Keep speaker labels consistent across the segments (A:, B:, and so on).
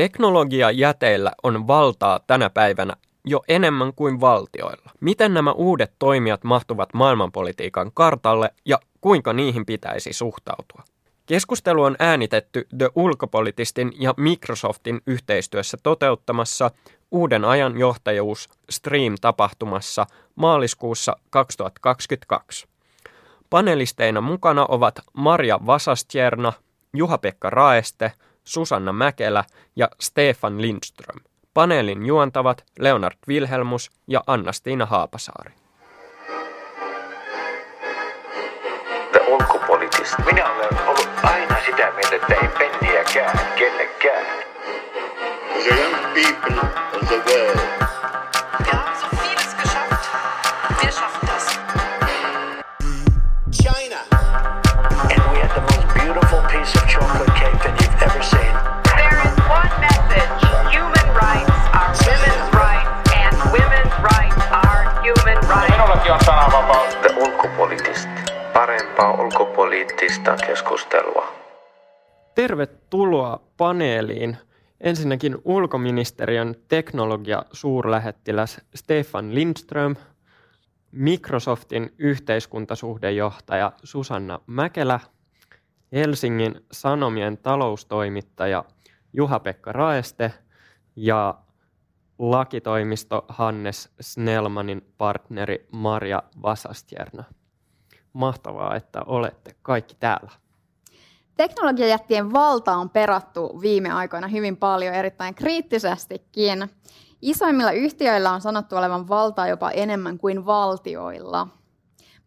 A: Teknologiajäteillä on valtaa tänä päivänä jo enemmän kuin valtioilla. Miten nämä uudet toimijat mahtuvat maailmanpolitiikan kartalle ja kuinka niihin pitäisi suhtautua? Keskustelu on äänitetty The Ulkopolitistin ja Microsoftin yhteistyössä toteuttamassa uuden ajan johtajuus Stream-tapahtumassa maaliskuussa 2022. Panelisteina mukana ovat Marja Vasastjerna, Juha-Pekka Raeste, Susanna Mäkelä ja Stefan Lindström. Paneelin juontavat Leonard Wilhelmus ja Anna-Stiina Haapasaari.
B: Ulkopoliittista. Minä olen ollut aina sitä mieltä, että ei penniäkään kellekään.
C: The young people of the world
B: ulkopoliittista keskustelua.
A: Tervetuloa paneeliin. Ensinnäkin ulkoministeriön teknologia-suurlähettiläs Stefan Lindström, Microsoftin yhteiskuntasuhdejohtaja Susanna Mäkelä, Helsingin Sanomien taloustoimittaja Juha-Pekka Raeste ja lakitoimisto Hannes Snellmanin partneri Marja Vasastjerna mahtavaa, että olette kaikki täällä.
D: Teknologiajättien valta on perattu viime aikoina hyvin paljon, erittäin kriittisestikin. Isoimmilla yhtiöillä on sanottu olevan valtaa jopa enemmän kuin valtioilla.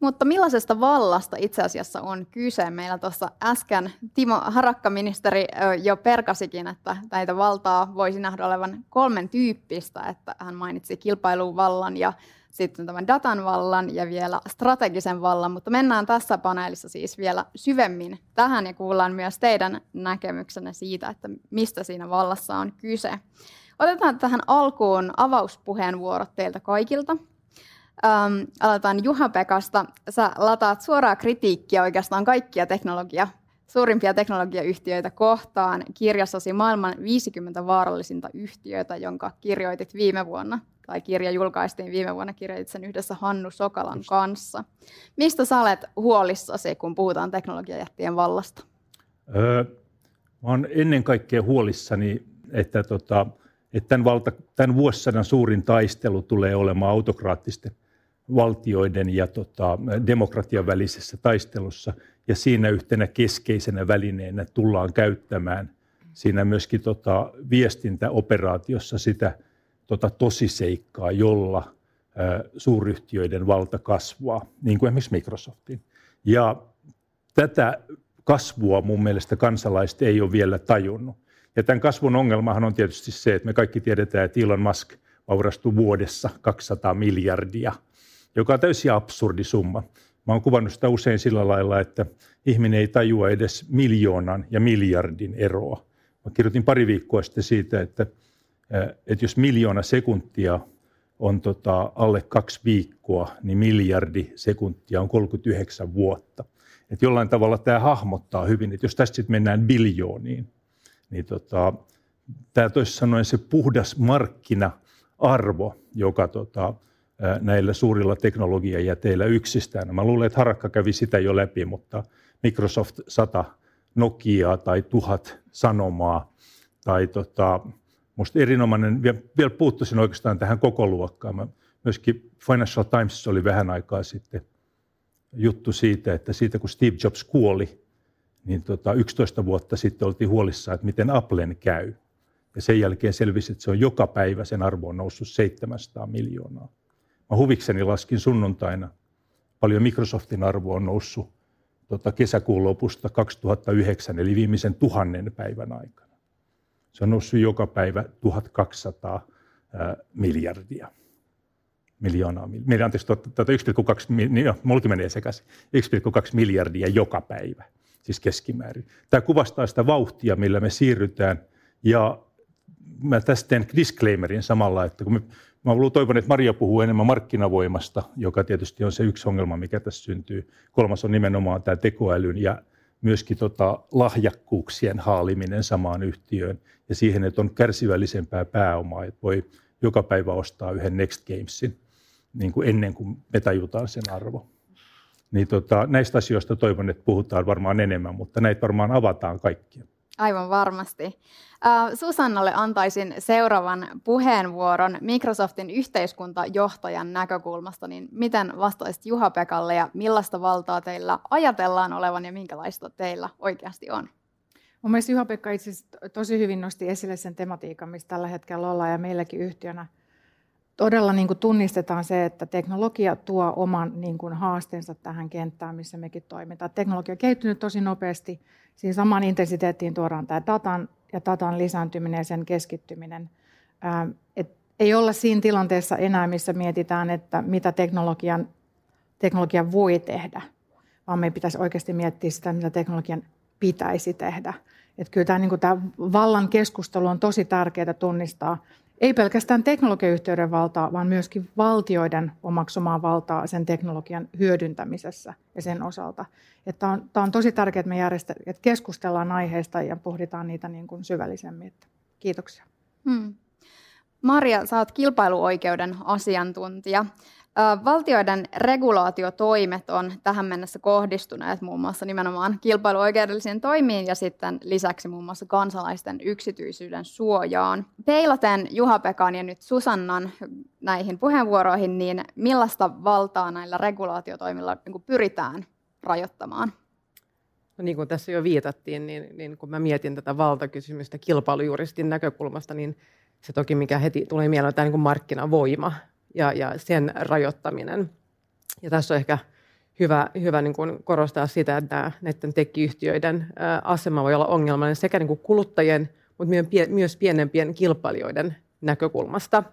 D: Mutta millaisesta vallasta itse asiassa on kyse? Meillä tuossa äsken Timo Harakka-ministeri jo perkasikin, että näitä valtaa voisi nähdä olevan kolmen tyyppistä. Että hän mainitsi kilpailuvallan ja sitten tämän datan vallan ja vielä strategisen vallan, mutta mennään tässä paneelissa siis vielä syvemmin tähän ja kuullaan myös teidän näkemyksenne siitä, että mistä siinä vallassa on kyse. Otetaan tähän alkuun avauspuheenvuorot teiltä kaikilta. Ähm, aloitetaan Juha-Pekasta. Sä lataat suoraa kritiikkiä oikeastaan kaikkia teknologia, suurimpia teknologiayhtiöitä kohtaan kirjassasi maailman 50 vaarallisinta yhtiöitä, jonka kirjoitit viime vuonna – tai kirja julkaistiin viime vuonna, kirjoitit sen yhdessä Hannu Sokalan Just. kanssa. Mistä sä olet huolissasi, kun puhutaan teknologiajättien vallasta?
E: Öö, mä olen ennen kaikkea huolissani, että, tota, että tämän, valta, tämän vuosisadan suurin taistelu tulee olemaan autokraattisten valtioiden ja tota, demokratian välisessä taistelussa. Ja siinä yhtenä keskeisenä välineenä tullaan käyttämään siinä myöskin tota, viestintäoperaatiossa sitä – tota tosiseikkaa, jolla suuryhtiöiden valta kasvaa, niin kuin esimerkiksi Microsoftin. Ja tätä kasvua mun mielestä kansalaiset ei ole vielä tajunnut. Ja tämän kasvun ongelmahan on tietysti se, että me kaikki tiedetään, että Elon Musk vaurastuu vuodessa 200 miljardia, joka on täysin absurdi summa. Mä oon kuvannut sitä usein sillä lailla, että ihminen ei tajua edes miljoonan ja miljardin eroa. Mä kirjoitin pari viikkoa sitten siitä, että että jos miljoona sekuntia on tota alle kaksi viikkoa, niin miljardi sekuntia on 39 vuotta. Et jollain tavalla tämä hahmottaa hyvin, että jos tästä sitten mennään biljooniin, niin tota, tämä toisin sanoen se puhdas markkina-arvo, joka tota, näillä suurilla teknologiajäteillä yksistään. Mä luulen, että Harakka kävi sitä jo läpi, mutta Microsoft 100 Nokiaa tai tuhat sanomaa tai tota, Minusta erinomainen, vielä puuttuisin oikeastaan tähän koko luokkaan. Mä myöskin Financial Times oli vähän aikaa sitten juttu siitä, että siitä kun Steve Jobs kuoli, niin tota 11 vuotta sitten oltiin huolissaan, että miten Applen käy. Ja sen jälkeen selvisi, että se on joka päivä sen arvo on noussut 700 miljoonaa. Mä huvikseni laskin sunnuntaina, paljon Microsoftin arvo on noussut tota kesäkuun lopusta 2009, eli viimeisen tuhannen päivän aikana. Se on noussut joka päivä 1200 miljardia. Miljoonaa, miljoonaa anteeksi, 1,2, niin, mulki menee sekaisin, 1,2 miljardia joka päivä, siis keskimäärin. Tämä kuvastaa sitä vauhtia, millä me siirrytään, ja mä tästä teen disclaimerin samalla, että kun me, mä toivon, että Maria puhuu enemmän markkinavoimasta, joka tietysti on se yksi ongelma, mikä tässä syntyy. Kolmas on nimenomaan tämä tekoälyn ja myöskin tota lahjakkuuksien haaliminen samaan yhtiöön ja siihen, että on kärsivällisempää pääomaa, että voi joka päivä ostaa yhden Next Gamesin niin kuin ennen kuin me tajutaan sen arvo. Niin tota, näistä asioista toivon, että puhutaan varmaan enemmän, mutta näitä varmaan avataan kaikkia.
D: Aivan varmasti. Susannalle antaisin seuraavan puheenvuoron Microsoftin yhteiskuntajohtajan näkökulmasta. Niin miten vastaisit Juha-Pekalle ja millaista valtaa teillä ajatellaan olevan ja minkälaista teillä oikeasti on?
F: Mun mielestä Juha-Pekka itse tosi hyvin nosti esille sen tematiikan, missä tällä hetkellä ollaan ja meilläkin yhtiönä todella niin kuin tunnistetaan se, että teknologia tuo oman niin kuin haasteensa tähän kenttään, missä mekin toimitaan. Teknologia on kehittynyt tosi nopeasti. Siinä samaan intensiteettiin tuodaan tämä datan ja datan lisääntyminen ja sen keskittyminen. et ei olla siinä tilanteessa enää, missä mietitään, että mitä teknologian, teknologia voi tehdä, vaan meidän pitäisi oikeasti miettiä sitä, mitä teknologian pitäisi tehdä. Et kyllä tämä, niin tämä vallan keskustelu on tosi tärkeää tunnistaa, ei pelkästään teknologiayhtiöiden valtaa, vaan myöskin valtioiden omaksumaa valtaa sen teknologian hyödyntämisessä ja sen osalta. Että on, tämä on tosi tärkeää, että me järjestä, että keskustellaan aiheesta ja pohditaan niitä niin kuin syvällisemmin. Kiitoksia. Hmm.
D: Maria, sä oot kilpailuoikeuden asiantuntija. Valtioiden regulaatiotoimet on tähän mennessä kohdistuneet muun muassa nimenomaan kilpailuoikeudellisiin toimiin ja sitten lisäksi muun muassa kansalaisten yksityisyyden suojaan. Peilaten Juha-Pekan ja nyt Susannan näihin puheenvuoroihin, niin millaista valtaa näillä regulaatiotoimilla niin pyritään rajoittamaan?
G: No niin kuin tässä jo viitattiin, niin, niin kun mä mietin tätä valtakysymystä kilpailujuristin näkökulmasta, niin se toki mikä heti tulee mieleen on tämä niin markkinavoima ja, ja sen rajoittaminen. Ja tässä on ehkä hyvä, hyvä niin kuin korostaa sitä, että näiden tekkiyhtiöiden asema voi olla ongelmallinen sekä niin kuin kuluttajien, mutta myös pienempien kilpailijoiden näkökulmasta.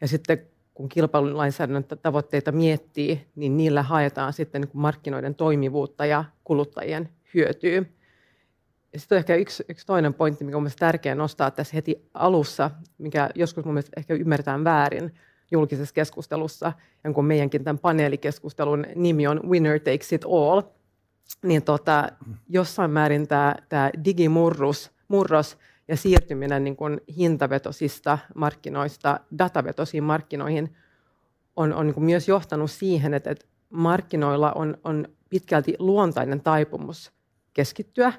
G: Ja sitten kun kilpailulainsäädännön tavoitteita miettii, niin niillä haetaan sitten niin kuin markkinoiden toimivuutta ja kuluttajien hyötyä. Ja sitten on ehkä yksi, yksi toinen pointti, mikä on mielestäni tärkeää nostaa tässä heti alussa, mikä joskus mun mielestä ehkä ymmärretään väärin, julkisessa keskustelussa, kun meidänkin tämän paneelikeskustelun nimi on Winner Takes It All, niin tota, jossain määrin tämä, tämä digimurros murros ja siirtyminen niin kuin hintavetosista markkinoista datavetosiin markkinoihin on, on niin kuin myös johtanut siihen, että, että markkinoilla on, on pitkälti luontainen taipumus keskittyä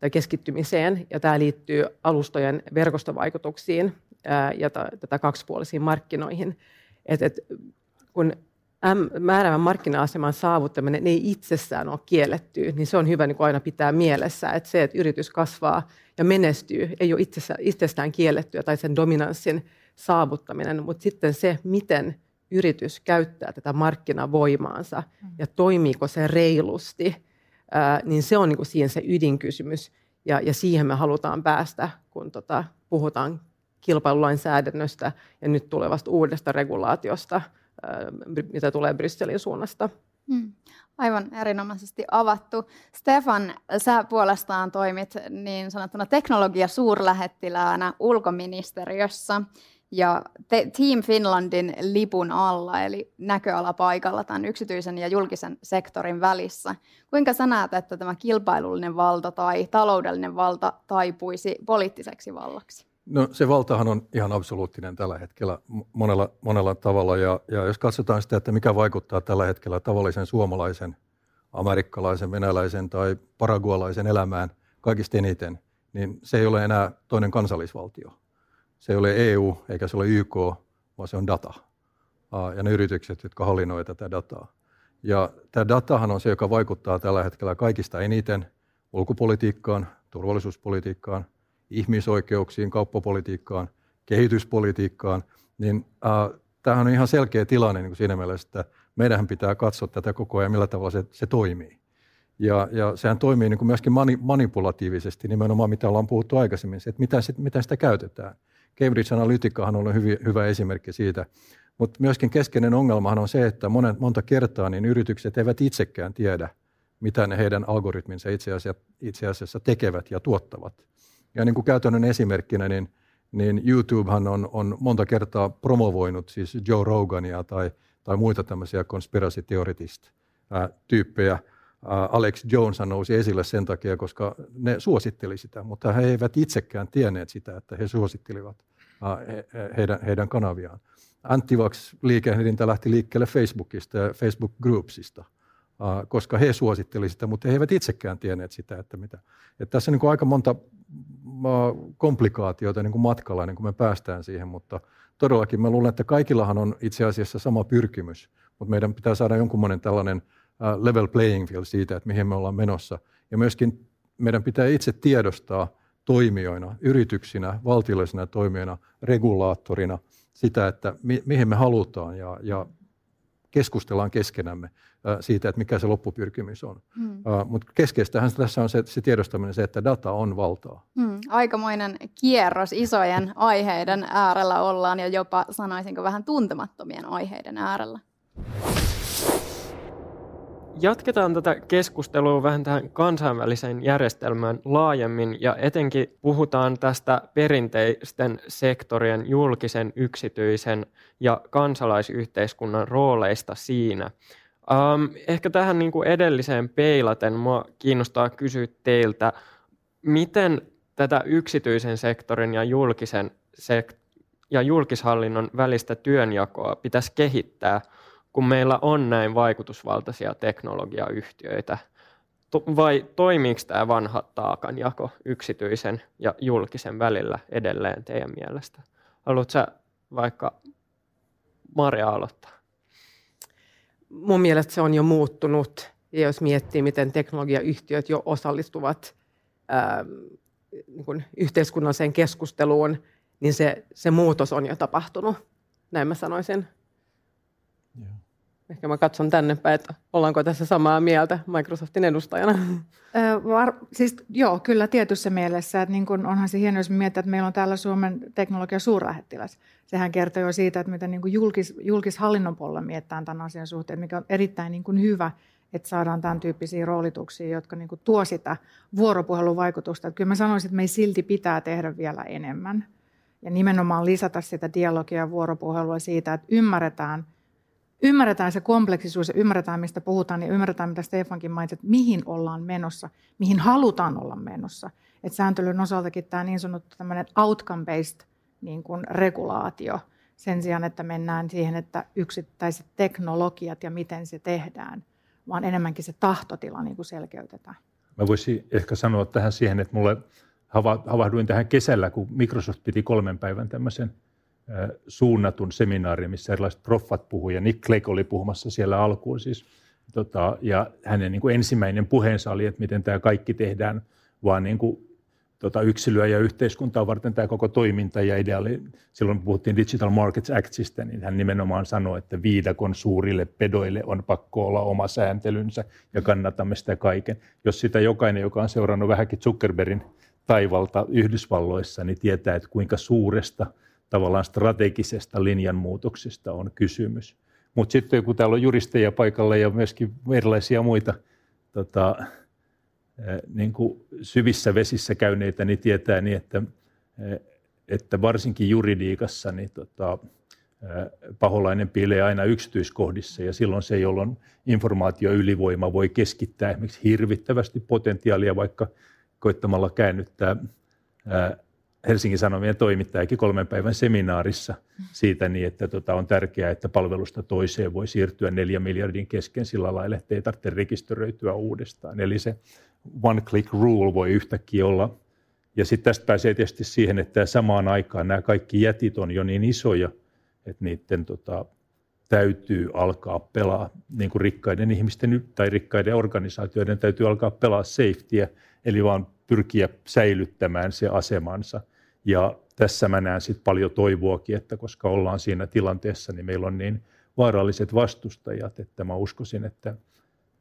G: tai keskittymiseen, ja tämä liittyy alustojen verkostovaikutuksiin ja tätä kaksipuolisiin markkinoihin. Et, et, kun määräävän markkina-aseman saavuttaminen ei itsessään ole kielletty, niin se on hyvä niin aina pitää mielessä, että se, että yritys kasvaa ja menestyy, ei ole itsestään kiellettyä tai sen dominanssin saavuttaminen, mutta sitten se, miten yritys käyttää tätä markkinavoimaansa ja toimiiko se reilusti, niin se on niin kuin siihen se ydinkysymys. Ja, ja siihen me halutaan päästä, kun tota, puhutaan kilpailulainsäädännöstä ja nyt tulevasta uudesta regulaatiosta, mitä tulee Brysselin suunnasta. Hmm.
D: Aivan erinomaisesti avattu. Stefan, sä puolestaan toimit niin sanottuna teknologia-suurlähettiläänä ulkoministeriössä ja Team Finlandin lipun alla, eli näköalapaikalla tämän yksityisen ja julkisen sektorin välissä. Kuinka sä näet, että tämä kilpailullinen valta tai taloudellinen valta taipuisi poliittiseksi vallaksi?
H: No se valtahan on ihan absoluuttinen tällä hetkellä monella, monella tavalla ja, ja jos katsotaan sitä, että mikä vaikuttaa tällä hetkellä tavallisen suomalaisen, amerikkalaisen, venäläisen tai paragualaisen elämään kaikista eniten, niin se ei ole enää toinen kansallisvaltio. Se ei ole EU eikä se ole YK, vaan se on data ja ne yritykset, jotka hallinnoivat tätä dataa. Ja tämä datahan on se, joka vaikuttaa tällä hetkellä kaikista eniten ulkopolitiikkaan, turvallisuuspolitiikkaan, ihmisoikeuksiin, kauppapolitiikkaan, kehityspolitiikkaan, niin äh, tämähän on ihan selkeä tilanne niin kuin siinä mielessä, että meidän pitää katsoa tätä koko ajan, millä tavalla se, se toimii. Ja, ja sehän toimii niin kuin myöskin mani, manipulatiivisesti, nimenomaan mitä ollaan puhuttu aikaisemmin, se, että mitä, mitä sitä käytetään. Cambridge Analytica on hyvin, hyvä esimerkki siitä. Mutta myöskin keskeinen ongelmahan on se, että monen, monta kertaa niin yritykset eivät itsekään tiedä, mitä ne heidän algoritminsa itse asiassa, itse asiassa tekevät ja tuottavat. Ja niin kuin käytännön esimerkkinä, niin, niin YouTubehan on, on monta kertaa promovoinut siis Joe Rogania tai, tai muita tämmöisiä conspiracy tyyppejä Alex Jones nousi esille sen takia, koska ne suositteli sitä, mutta he eivät itsekään tienneet sitä, että he suosittelivat heidän, heidän kanaviaan. Antivax-liikehdintä lähti liikkeelle Facebookista ja Facebook Groupsista, koska he suosittelivat sitä, mutta he eivät itsekään tienneet sitä, että mitä. Että tässä on niin aika monta komplikaatioita niin kuin matkalla, niin kuin me päästään siihen, mutta todellakin mä luulen, että kaikillahan on itse asiassa sama pyrkimys, mutta meidän pitää saada jonkunmoinen tällainen level playing field siitä, että mihin me ollaan menossa. Ja myöskin meidän pitää itse tiedostaa toimijoina, yrityksinä, valtiollisina toimijoina, regulaattorina sitä, että mi- mihin me halutaan ja, ja keskustellaan keskenämme siitä, että mikä se loppupyrkimys on. Hmm. Uh, Mutta keskeistähän tässä on se, se tiedostaminen, se, että data on valtaa.
D: Hmm. Aikamoinen kierros isojen aiheiden äärellä ollaan ja jopa sanoisinko vähän tuntemattomien aiheiden äärellä.
A: Jatketaan tätä keskustelua vähän tähän kansainväliseen järjestelmään laajemmin ja etenkin puhutaan tästä perinteisten sektorien julkisen, yksityisen ja kansalaisyhteiskunnan rooleista siinä. Um, ehkä tähän niin kuin edelliseen peilaten mua kiinnostaa kysyä teiltä, miten tätä yksityisen sektorin ja julkisen sek- ja julkishallinnon välistä työnjakoa pitäisi kehittää – kun meillä on näin vaikutusvaltaisia teknologiayhtiöitä, vai toimiiko tämä vanha taakanjako yksityisen ja julkisen välillä edelleen teidän mielestä? Haluatko vaikka Maria aloittaa?
G: Mun mielestä se on jo muuttunut. Ja jos miettii, miten teknologiayhtiöt jo osallistuvat ää, niin kuin yhteiskunnalliseen keskusteluun, niin se, se muutos on jo tapahtunut. Näin mä sanoisin. Ehkä mä katson tänne päin, että ollaanko tässä samaa mieltä Microsoftin edustajana.
F: Ö, var, siis joo, kyllä tietyssä mielessä. Että niin kun onhan se hienoa, jos miettii, että meillä on täällä Suomen teknologia suurlähettiläs. Sehän kertoo jo siitä, että miten niin julkis, julkishallinnon puolella mietitään tämän asian suhteen, mikä on erittäin niin kuin hyvä, että saadaan tämän tyyppisiä roolituksia, jotka niin kuin tuo sitä vuoropuhelun vaikutusta. Että kyllä mä sanoisin, että me silti pitää tehdä vielä enemmän. Ja nimenomaan lisätä sitä dialogia ja vuoropuhelua siitä, että ymmärretään – ymmärretään se kompleksisuus ja ymmärretään, mistä puhutaan, ja ymmärretään, mitä Stefankin mainitsi, että mihin ollaan menossa, mihin halutaan olla menossa. Et sääntelyn osaltakin tämä niin sanottu outcome-based niin kuin regulaatio, sen sijaan, että mennään siihen, että yksittäiset teknologiat ja miten se tehdään, vaan enemmänkin se tahtotila niin kuin selkeytetään.
E: Mä voisin ehkä sanoa tähän siihen, että mulle havahduin tähän kesällä, kun Microsoft piti kolmen päivän tämmöisen – suunnatun seminaarin, missä erilaiset proffat puhuivat, ja Nick Clegg oli puhumassa siellä alkuun siis, tota, ja hänen niin kuin ensimmäinen puheensa oli, että miten tämä kaikki tehdään vaan niin kuin, tota, yksilöä ja yhteiskuntaa varten tämä koko toiminta, ja ideaali, silloin puhuttiin Digital Markets Actista, niin hän nimenomaan sanoi, että viidakon suurille pedoille on pakko olla oma sääntelynsä, ja kannatamme sitä kaiken. Jos sitä jokainen, joka on seurannut vähänkin Zuckerbergin taivalta Yhdysvalloissa, niin tietää, että kuinka suuresta – tavallaan strategisesta linjanmuutoksesta on kysymys. Mutta sitten kun täällä on juristeja paikalla ja myöskin erilaisia muita tota, niin kuin syvissä vesissä käyneitä, niin tietää niin, että, että varsinkin juridiikassa niin tota, paholainen piilee aina yksityiskohdissa ja silloin se, jolloin informaatioylivoima voi keskittää esimerkiksi hirvittävästi potentiaalia vaikka koittamalla käännyttää Helsingin Sanomien toimittajakin kolmen päivän seminaarissa siitä niin, että tota, on tärkeää, että palvelusta toiseen voi siirtyä neljä miljardin kesken sillä lailla, että ei tarvitse rekisteröityä uudestaan. Eli se one click rule voi yhtäkkiä olla. Ja sitten tästä pääsee tietysti siihen, että samaan aikaan nämä kaikki jätit on jo niin isoja, että niiden tota, täytyy alkaa pelaa, niin kuin rikkaiden ihmisten tai rikkaiden organisaatioiden täytyy alkaa pelaa safetyä, eli vaan pyrkiä säilyttämään se asemansa – ja tässä mä näen sitten paljon toivoakin, että koska ollaan siinä tilanteessa, niin meillä on niin vaaralliset vastustajat, että mä uskoisin, että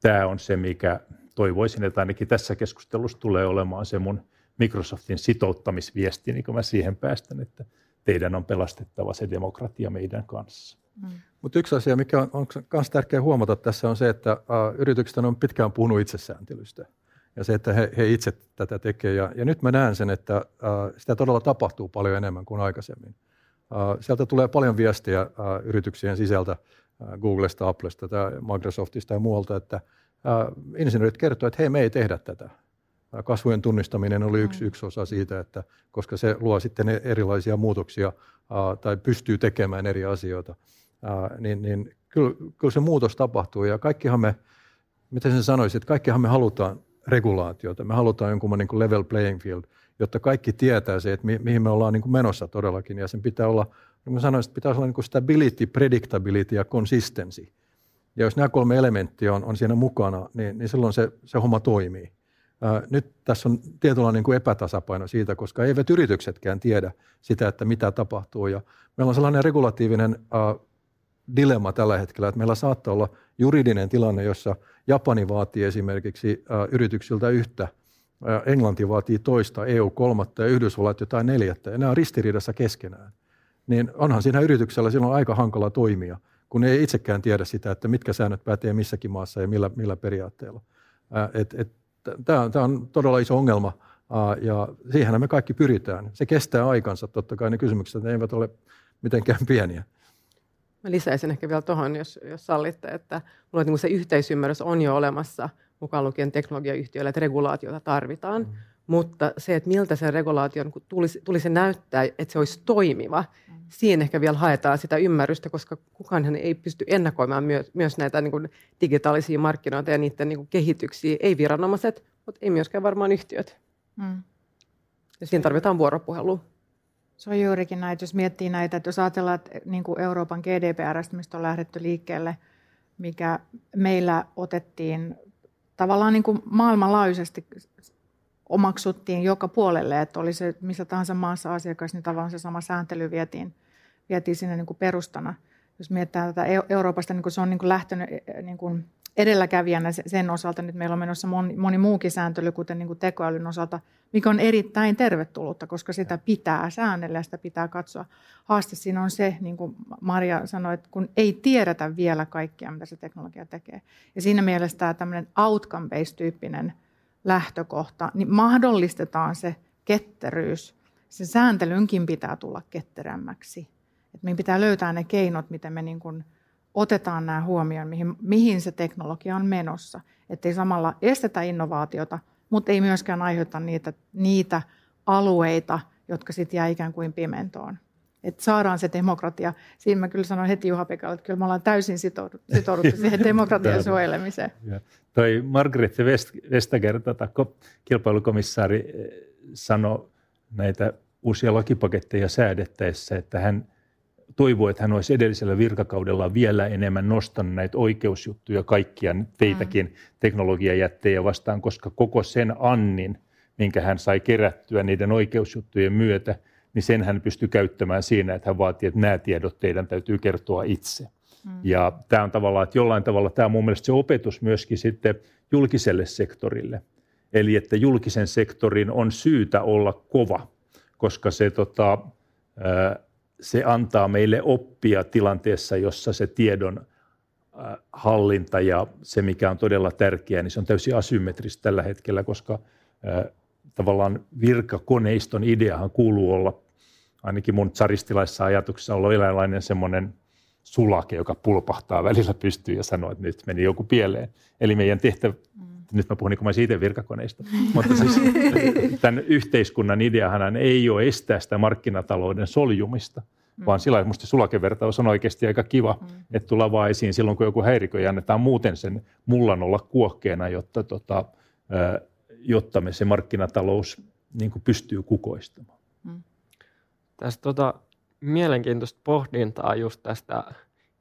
E: tämä on se, mikä toivoisin, että ainakin tässä keskustelussa tulee olemaan se mun Microsoftin sitouttamisviesti, niin kuin mä siihen päästän, että teidän on pelastettava se demokratia meidän kanssa. Mm.
H: Mutta yksi asia, mikä on, myös tärkeää huomata tässä on se, että uh, yritykset on pitkään puhunut itsesääntelystä ja se, että he, he itse tätä tekevät. Ja, ja nyt mä näen sen, että äh, sitä todella tapahtuu paljon enemmän kuin aikaisemmin. Äh, sieltä tulee paljon viestiä äh, yrityksien sisältä, äh, Googlesta, Applesta, tai Microsoftista ja muualta, että insinöörit kertoivat, että hei, me ei tehdä tätä. Kasvojen tunnistaminen oli yksi, yksi osa siitä, että koska se luo sitten e-, erilaisia muutoksia tai pystyy tekemään eri asioita, niin, niin kyllä, kyllä se muutos tapahtuu ja kaikkihan me, miten sen sanoisin, että kaikkihan me halutaan regulaatiota, me halutaan jonkun niin level playing field, jotta kaikki tietää se, että mi, mihin me ollaan niin kuin menossa todellakin ja sen pitää olla, niin kuin sanoisin, että pitää olla niin kuin stability, predictability ja consistency. Ja jos nämä kolme elementtiä on, on siinä mukana, niin, niin silloin se, se homma toimii. Ää, nyt tässä on tietynlainen niin kuin epätasapaino siitä, koska eivät yrityksetkään tiedä sitä, että mitä tapahtuu. Ja meillä on sellainen regulatiivinen ää, dilemma tällä hetkellä, että meillä saattaa olla juridinen tilanne, jossa Japani vaatii esimerkiksi yrityksiltä yhtä, Englanti vaatii toista, EU kolmatta ja Yhdysvallat jotain neljättä, ja nämä on ristiriidassa keskenään. Niin onhan siinä yrityksellä silloin aika hankala toimia – kun ei itsekään tiedä sitä, että mitkä säännöt pätee missäkin maassa ja millä, millä periaatteella. Tämä on, todella iso ongelma ja siihen me kaikki pyritään. Se kestää aikansa, totta kai ne kysymykset ne eivät ole mitenkään pieniä.
G: Mä lisäisin ehkä vielä tuohon, jos, jos sallitte, että mulla niin se yhteisymmärrys on jo olemassa mukaan lukien teknologiayhtiöille, että regulaatiota tarvitaan. Mm. Mutta se, että miltä se regulaatio tulisi, tulisi näyttää, että se olisi toimiva, siinä ehkä vielä haetaan sitä ymmärrystä, koska kukaan ei pysty ennakoimaan myös, myös näitä niin kuin digitaalisia markkinoita ja niiden niin kuin kehityksiä. Ei viranomaiset, mutta ei myöskään varmaan yhtiöt. Mm. Ja siinä tarvitaan vuoropuhelua.
F: Se on juurikin näitä, jos miettii näitä, että jos ajatellaan, että niin kuin Euroopan GDPR, mistä on lähdetty liikkeelle, mikä meillä otettiin tavallaan niin kuin maailmanlaajuisesti omaksuttiin joka puolelle, että oli se missä tahansa maassa asiakas, niin tavallaan se sama sääntely vietiin, vietiin sinne niin kuin perustana. Jos mietitään tätä Euroopasta, niin kuin se on niin kuin lähtenyt e, e, niin kuin edelläkävijänä sen osalta, nyt meillä on menossa moni, moni muukin sääntely, kuten niin kuin tekoälyn osalta, mikä on erittäin tervetullutta, koska sitä pitää säännellä ja sitä pitää katsoa. Haaste siinä on se, niin kuin Maria sanoi, että kun ei tiedetä vielä kaikkea, mitä se teknologia tekee. Ja siinä mielessä tämä tämmöinen outcome-based-tyyppinen lähtökohta, niin mahdollistetaan se ketteryys. Se sääntelynkin pitää tulla ketterämmäksi. Et meidän pitää löytää ne keinot, miten me niin kuin otetaan nämä huomioon, mihin, mihin se teknologia on menossa. Että ei samalla estetä innovaatiota, mutta ei myöskään aiheuta niitä, niitä alueita, jotka sitten jää ikään kuin pimentoon. Että saadaan se demokratia. Siinä mä kyllä sanoin heti Juha Pekalle, että kyllä me ollaan täysin sitouduttu, sitouduttu siihen demokratian suojelemiseen.
E: Toi Margaret Vestager, tota, kilpailukomissaari, eh, sanoi näitä uusia lakipaketteja säädettäessä, että hän toivoo, että hän olisi edellisellä virkakaudella vielä enemmän nostanut näitä oikeusjuttuja kaikkia teitäkin mm. teknologiajättejä vastaan, koska koko sen annin, minkä hän sai kerättyä niiden oikeusjuttujen myötä, niin sen hän pystyi käyttämään siinä, että hän vaatii, että nämä tiedot teidän täytyy kertoa itse. Mm. Ja tämä on tavallaan, että jollain tavalla tämä on mun mielestä se opetus myöskin sitten julkiselle sektorille. Eli että julkisen sektorin on syytä olla kova, koska se, tota, se antaa meille oppia tilanteessa, jossa se tiedon hallinta ja se, mikä on todella tärkeää, niin se on täysin asymmetristä tällä hetkellä, koska tavallaan virkakoneiston ideahan kuuluu olla, ainakin mun tsaristilaisessa ajatuksessa olla eläinlainen semmoinen sulake, joka pulpahtaa välillä pystyy ja sanoo, että nyt meni joku pieleen. Eli meidän tehtävä. Nyt mä puhun niin kuin siitä virkakoneista, mutta siis tämän yhteiskunnan ideahan ei ole estää sitä markkinatalouden soljumista, mm. vaan sillä musta sulakevertaus on oikeasti aika kiva, mm. että tulla vaan esiin silloin, kun joku häirikö ja annetaan muuten sen mullan olla kuokkeena, jotta, tota, jotta me se markkinatalous niin kuin pystyy kukoistamaan. Mm.
A: Tästä tota, mielenkiintoista pohdintaa just tästä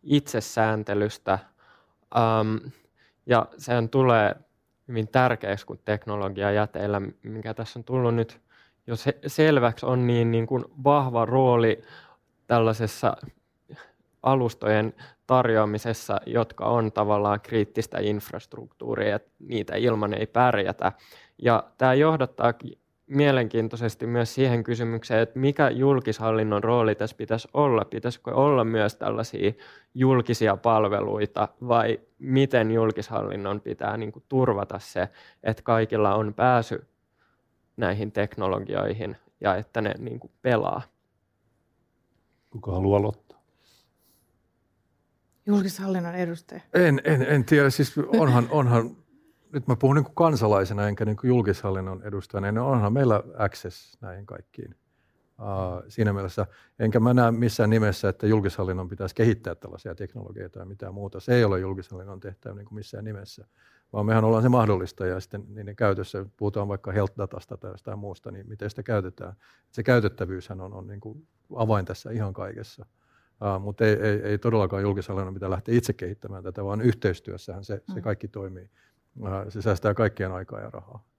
A: itsesääntelystä. Um, ja sehän tulee hyvin tärkeäksi, kun teknologia jäteillä, mikä tässä on tullut nyt jo se, selväksi, on niin, niin kuin vahva rooli tällaisessa alustojen tarjoamisessa, jotka on tavallaan kriittistä infrastruktuuria, että niitä ilman ei pärjätä. Ja tämä johdattaa mielenkiintoisesti myös siihen kysymykseen, että mikä julkishallinnon rooli tässä pitäisi olla. Pitäisikö olla myös tällaisia julkisia palveluita vai miten julkishallinnon pitää niin kuin turvata se, että kaikilla on pääsy näihin teknologioihin ja että ne niin kuin pelaa.
E: Kuka haluaa aloittaa?
F: Julkishallinnon edustaja.
H: En, en, en tiedä. Siis onhan, onhan nyt mä puhun niin kuin kansalaisena enkä niin kuin julkishallinnon edustajana, niin onhan meillä access näihin kaikkiin. Uh, siinä mielessä, enkä mä näe missään nimessä, että julkishallinnon pitäisi kehittää tällaisia teknologioita ja mitään muuta. Se ei ole julkishallinnon tehtävä niin kuin missään nimessä, vaan mehän ollaan se mahdollista ja sitten niiden käytössä, puhutaan vaikka health datasta tai jostain muusta, niin miten sitä käytetään. Se käytettävyyshän on, on niin kuin avain tässä ihan kaikessa. Uh, mutta ei, ei, ei todellakaan julkishallinnon pitää lähteä itse kehittämään tätä, vaan yhteistyössähän se, se mm. kaikki toimii. Se säästää kaikkien aikaa ja rahaa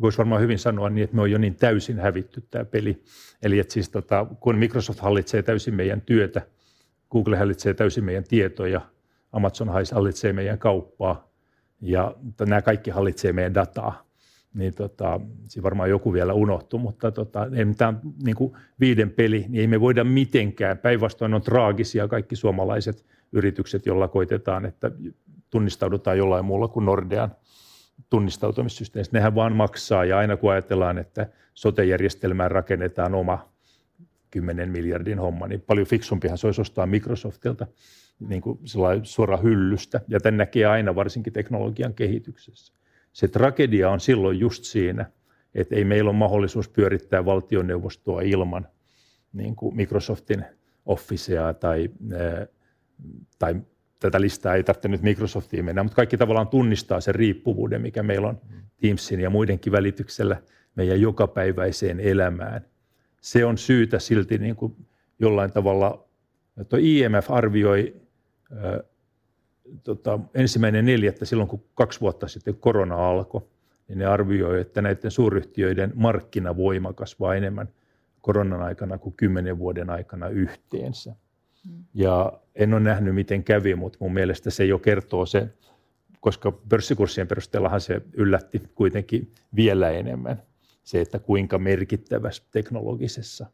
E: voisi varmaan hyvin sanoa niin, että me on jo niin täysin hävitty tämä peli. Eli että siis tota, kun Microsoft hallitsee täysin meidän työtä, Google hallitsee täysin meidän tietoja, Amazon hallitsee meidän kauppaa ja nämä kaikki hallitsee meidän dataa, niin tota, siinä varmaan joku vielä unohtuu, mutta tota, ei mitään niin kuin viiden peli, niin ei me voida mitenkään. Päinvastoin on traagisia kaikki suomalaiset yritykset, joilla koitetaan, että tunnistaudutaan jollain muulla kuin Nordean – tunnistautumissysteemistä. Nehän vaan maksaa ja aina kun ajatellaan, että sote-järjestelmään rakennetaan oma 10 miljardin homma, niin paljon fiksumpihan se olisi ostaa Microsoftilta niin kuin suora hyllystä. Ja tämän näkee aina varsinkin teknologian kehityksessä. Se tragedia on silloin just siinä, että ei meillä ole mahdollisuus pyörittää valtioneuvostoa ilman niin kuin Microsoftin Officea tai, tai tätä listaa ei tarvitse nyt Microsoftiin mennä, mutta kaikki tavallaan tunnistaa sen riippuvuuden, mikä meillä on Teamsin ja muidenkin välityksellä meidän jokapäiväiseen elämään. Se on syytä silti niin kuin jollain tavalla, että IMF arvioi ää, tota, ensimmäinen neljättä silloin, kun kaksi vuotta sitten korona alkoi, niin ne arvioi, että näiden suuryhtiöiden markkinavoima kasvaa enemmän koronan aikana kuin kymmenen vuoden aikana yhteensä. Ja en ole nähnyt, miten kävi, mutta mun mielestä se jo kertoo se, koska pörssikurssien perusteellahan se yllätti kuitenkin vielä enemmän. Se, että kuinka merkittävässä teknologisessa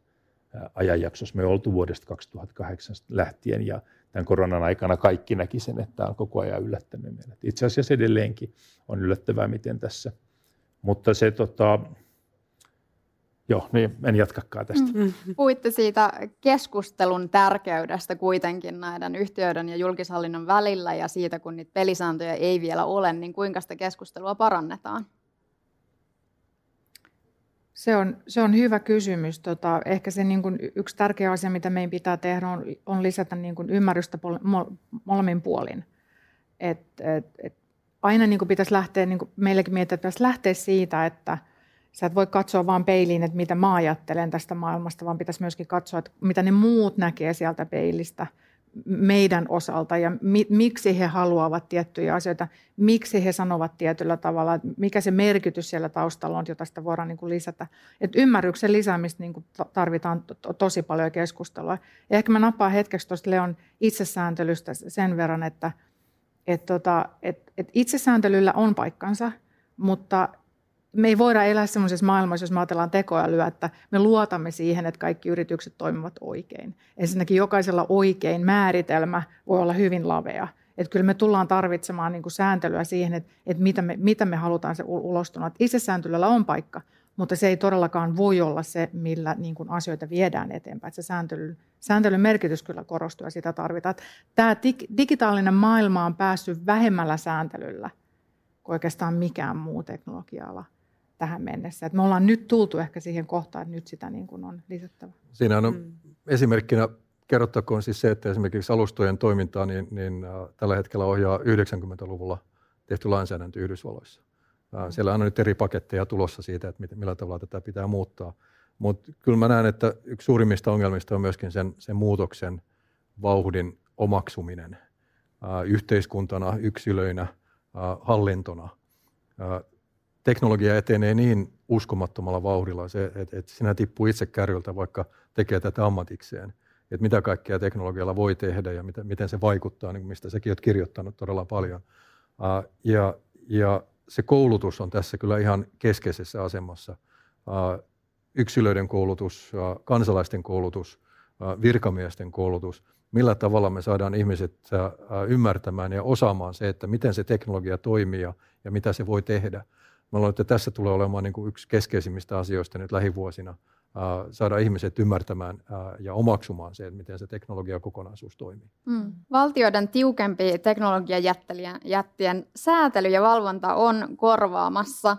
E: ajanjaksossa me oltu vuodesta 2008 lähtien ja tämän koronan aikana kaikki näki sen, että tämä on koko ajan yllättänyt meidät. Itse asiassa edelleenkin on yllättävää, miten tässä. Mutta se tota, Joo, niin en jatkakaan tästä. Mm.
D: Puhuitte siitä keskustelun tärkeydestä kuitenkin näiden yhtiöiden ja julkishallinnon välillä ja siitä, kun niitä pelisääntöjä ei vielä ole, niin kuinka sitä keskustelua parannetaan?
F: Se on, se on hyvä kysymys. Tota, ehkä se niin kuin yksi tärkeä asia, mitä meidän pitää tehdä, on, on lisätä niin kuin ymmärrystä pol, mol, molemmin puolin. Et, et, et aina niin kuin pitäisi lähteä, niin kuin meilläkin miettiä, että pitäisi lähteä siitä, että – Sä et voi katsoa vain peiliin, että mitä mä ajattelen tästä maailmasta, vaan pitäisi myöskin katsoa, että mitä ne muut näkee sieltä peilistä meidän osalta ja mi- miksi he haluavat tiettyjä asioita, miksi he sanovat tietyllä tavalla, että mikä se merkitys siellä taustalla on, jota sitä voidaan niin kuin lisätä. Et ymmärryksen lisäämistä niin kuin tarvitaan to- tosi paljon keskustelua. Ja ehkä mä nappaan hetkeksi tuosta Leon itsesääntelystä sen verran, että et tota, et, et itsesääntelyllä on paikkansa, mutta me ei voida elää sellaisessa maailmassa, jos me ajatellaan tekoälyä, että me luotamme siihen, että kaikki yritykset toimivat oikein. Ensinnäkin jokaisella oikein määritelmä voi olla hyvin lavea. Että kyllä me tullaan tarvitsemaan niin kuin sääntelyä siihen, että, että mitä, me, mitä me halutaan se ulostuna. Että itsesääntelyllä on paikka, mutta se ei todellakaan voi olla se, millä niin kuin asioita viedään eteenpäin. Että se sääntely, sääntelyn merkitys kyllä korostuu ja sitä tarvitaan. Tämä digitaalinen maailma on päässyt vähemmällä sääntelyllä kuin oikeastaan mikään muu teknologia-ala tähän mennessä. Et me ollaan nyt tultu ehkä siihen kohtaan, että nyt sitä niin kuin on lisättävä.
H: Siinä on mm. esimerkkinä kerrottakoon siis se, että esimerkiksi alustojen toimintaa niin, niin äh, tällä hetkellä ohjaa 90-luvulla tehty lainsäädäntö Yhdysvalloissa. Äh, mm. Siellä on nyt eri paketteja tulossa siitä, että mit, millä tavalla tätä pitää muuttaa. Mutta kyllä mä näen, että yksi suurimmista ongelmista on myöskin sen, sen muutoksen vauhdin omaksuminen äh, yhteiskuntana, yksilöinä, äh, hallintona. Teknologia etenee niin uskomattomalla vauhdilla, se, että, että sinä tippuu itse kärryltä, vaikka tekee tätä ammatikseen. Että mitä kaikkea teknologialla voi tehdä ja miten, miten se vaikuttaa, niin mistä säkin olet kirjoittanut todella paljon. Uh, ja, ja se koulutus on tässä kyllä ihan keskeisessä asemassa. Uh, yksilöiden koulutus, uh, kansalaisten koulutus, virkamiesten koulutus. Millä tavalla me saadaan ihmiset ymmärtämään ja osaamaan se, että miten se teknologia toimii ja mitä se voi tehdä. Mä luulen, että tässä tulee olemaan niin kuin yksi keskeisimmistä asioista nyt lähivuosina saada ihmiset ymmärtämään ja omaksumaan se, miten se teknologiakokonaisuus toimii.
D: Mm. Valtioiden tiukempi teknologiajättien säätely ja valvonta on korvaamassa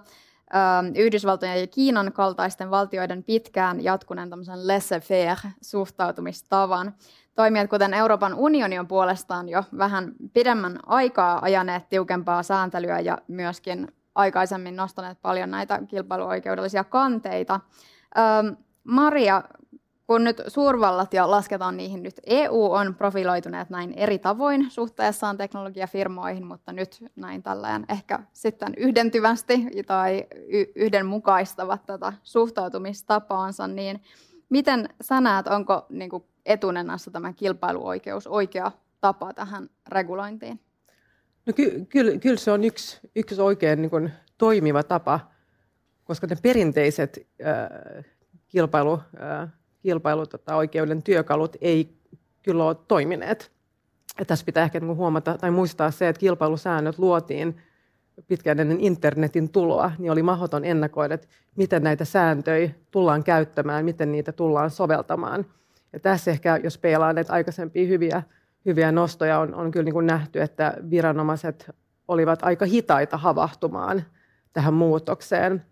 D: Yhdysvaltojen ja Kiinan kaltaisten valtioiden pitkään jatkuneen laissez-faire suhtautumistavan. Toimijat kuten Euroopan unioni on puolestaan jo vähän pidemmän aikaa ajaneet tiukempaa sääntelyä ja myöskin aikaisemmin nostaneet paljon näitä kilpailuoikeudellisia kanteita. Maria, kun nyt suurvallat ja lasketaan niihin nyt, EU on profiloituneet näin eri tavoin suhteessaan teknologiafirmoihin, mutta nyt näin tällään ehkä sitten yhdentyvästi tai y- yhdenmukaistavat tätä suhtautumistapaansa, niin miten sä näet, onko niin etunenässä tämä kilpailuoikeus oikea tapa tähän regulointiin?
G: No ky- kyllä, kyllä se on yksi, yksi oikein niin kuin toimiva tapa, koska ne perinteiset äh, kilpailu, äh, kilpailu tota, oikeuden työkalut ei kyllä ole toimineet. Ja tässä pitää ehkä niin huomata tai muistaa se, että kilpailusäännöt luotiin pitkään ennen internetin tuloa, niin oli mahdoton ennakoida, että miten näitä sääntöjä tullaan käyttämään, miten niitä tullaan soveltamaan. Ja tässä ehkä, jos peilaan näitä aikaisempia hyviä, hyviä nostoja, on, on kyllä niin kuin nähty, että viranomaiset olivat aika hitaita havahtumaan tähän muutokseen.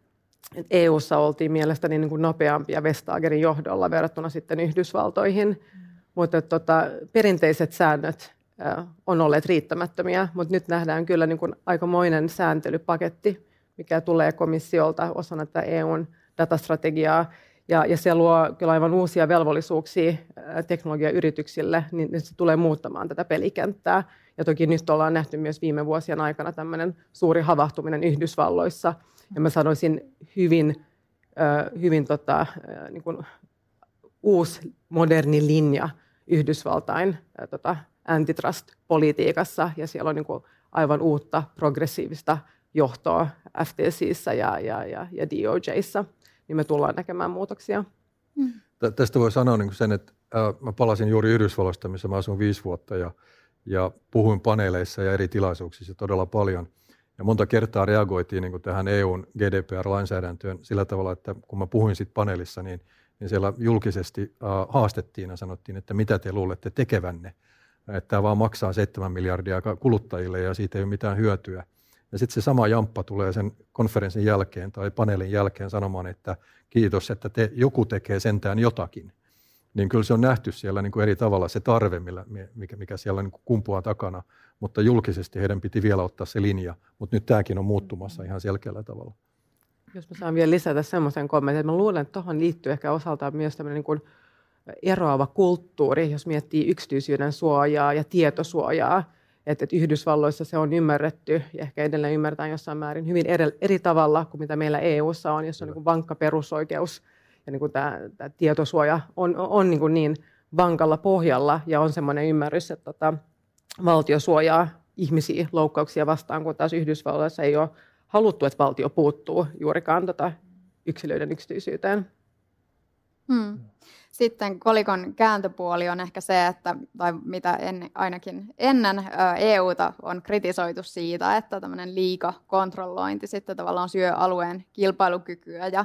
G: EU:ssa oltiin mielestäni niin kuin nopeampia Vestagerin johdolla verrattuna sitten Yhdysvaltoihin, mm. mutta tota, perinteiset säännöt on olleet riittämättömiä, mutta nyt nähdään kyllä niin kuin aikamoinen sääntelypaketti, mikä tulee komissiolta osana tätä EUn datastrategiaa, ja, ja se luo kyllä aivan uusia velvollisuuksia teknologiayrityksille, niin se tulee muuttamaan tätä pelikenttää. Ja toki nyt ollaan nähty myös viime vuosien aikana tämmöinen suuri havahtuminen Yhdysvalloissa, ja mä sanoisin hyvin, hyvin tota, niin kuin uusi moderni linja Yhdysvaltain tota, antitrust-politiikassa, ja siellä on niin kuin aivan uutta progressiivista johtoa FTCissä ja, ja, ja, ja DOJissa, niin me tullaan näkemään muutoksia.
H: Mm. Tästä voi sanoa niin sen, että äh, mä palasin juuri Yhdysvalloista, missä mä asun viisi vuotta, ja, ja puhuin paneeleissa ja eri tilaisuuksissa todella paljon – ja monta kertaa reagoitiin niin tähän EUn GDPR-lainsäädäntöön sillä tavalla, että kun mä puhuin sitten paneelissa, niin, niin siellä julkisesti äh, haastettiin ja sanottiin, että mitä te luulette tekevänne. Että tämä vaan maksaa 7 miljardia kuluttajille ja siitä ei ole mitään hyötyä. Ja sitten se sama jamppa tulee sen konferenssin jälkeen tai paneelin jälkeen sanomaan, että kiitos, että te, joku tekee sentään jotakin. Niin kyllä se on nähty siellä niin kuin eri tavalla se tarve, millä, mikä, mikä siellä niin kuin kumpuaa takana, mutta julkisesti heidän piti vielä ottaa se linja, mutta nyt tämäkin on muuttumassa ihan selkeällä tavalla.
G: Jos mä saan vielä lisätä semmoisen kommentin, että mä luulen, että tuohon liittyy ehkä osaltaan myös tämmöinen niin kuin eroava kulttuuri, jos miettii yksityisyyden suojaa ja tietosuojaa, että, että Yhdysvalloissa se on ymmärretty ja ehkä edelleen ymmärretään jossain määrin hyvin eri, eri tavalla kuin mitä meillä EU:ssa on, jossa on niin kuin vankka perusoikeus ja niin kuin tämä, tämä tietosuoja on, on niin, kuin niin vankalla pohjalla ja on semmoinen ymmärrys, että tota, valtio suojaa ihmisiä loukkauksia vastaan, kun taas Yhdysvalloissa ei ole haluttu, että valtio puuttuu juurikaan tota yksilöiden yksityisyyteen.
D: Hmm. Sitten kolikon kääntöpuoli on ehkä se, että, tai mitä en, ainakin ennen EUta on kritisoitu siitä, että tämmöinen liika kontrollointi sitten tavallaan syö alueen kilpailukykyä ja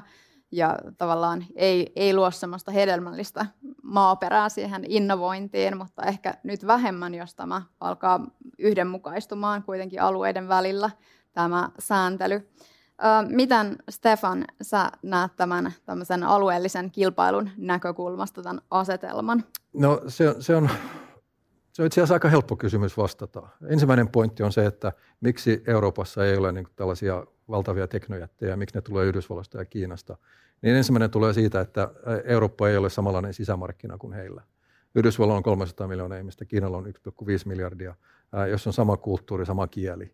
D: ja tavallaan ei, ei luo semmoista hedelmällistä maaperää siihen innovointiin, mutta ehkä nyt vähemmän, jos tämä alkaa yhdenmukaistumaan kuitenkin alueiden välillä tämä sääntely. Miten Stefan, sä näet tämän tämmöisen alueellisen kilpailun näkökulmasta tämän asetelman?
H: No se, se on se on itse asiassa aika helppo kysymys vastata. Ensimmäinen pointti on se, että miksi Euroopassa ei ole niin tällaisia valtavia teknojättejä, miksi ne tulee Yhdysvalloista ja Kiinasta. Niin ensimmäinen tulee siitä, että Eurooppa ei ole samanlainen sisämarkkina kuin heillä. Yhdysvalloilla on 300 miljoonaa ihmistä, Kiinalla on 1,5 miljardia, jos on sama kulttuuri, sama kieli.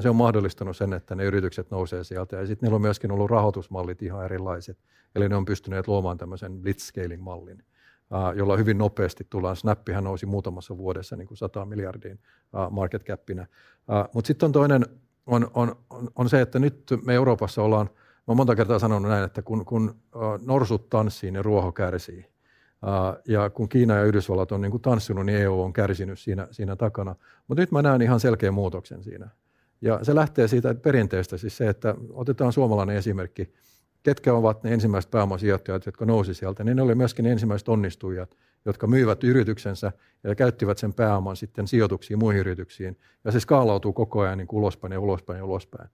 H: Se on mahdollistanut sen, että ne yritykset nousee sieltä. Ja sitten niillä on myöskin ollut rahoitusmallit ihan erilaiset. Eli ne on pystyneet luomaan tämmöisen blitzscaling-mallin jolla hyvin nopeasti tullaan. Snappihän nousi muutamassa vuodessa niin kuin 100 miljardiin market capinä. Mutta sitten on toinen, on, on, on, se, että nyt me Euroopassa ollaan, mä olen monta kertaa sanonut näin, että kun, kun norsut tanssii, niin ruoho kärsii. Ja kun Kiina ja Yhdysvallat on niin kuin tanssinut, niin EU on kärsinyt siinä, siinä takana. Mutta nyt mä näen ihan selkeän muutoksen siinä. Ja se lähtee siitä perinteestä, siis se, että otetaan suomalainen esimerkki – ketkä ovat ne ensimmäiset pääomasijoittajat, jotka nousi sieltä, niin ne oli myöskin ne ensimmäiset onnistujat, jotka myivät yrityksensä ja käyttivät sen pääoman sitten sijoituksiin muihin yrityksiin. Ja se skaalautuu koko ajan niin kuin ulospäin ja ulospäin ja ulospäin.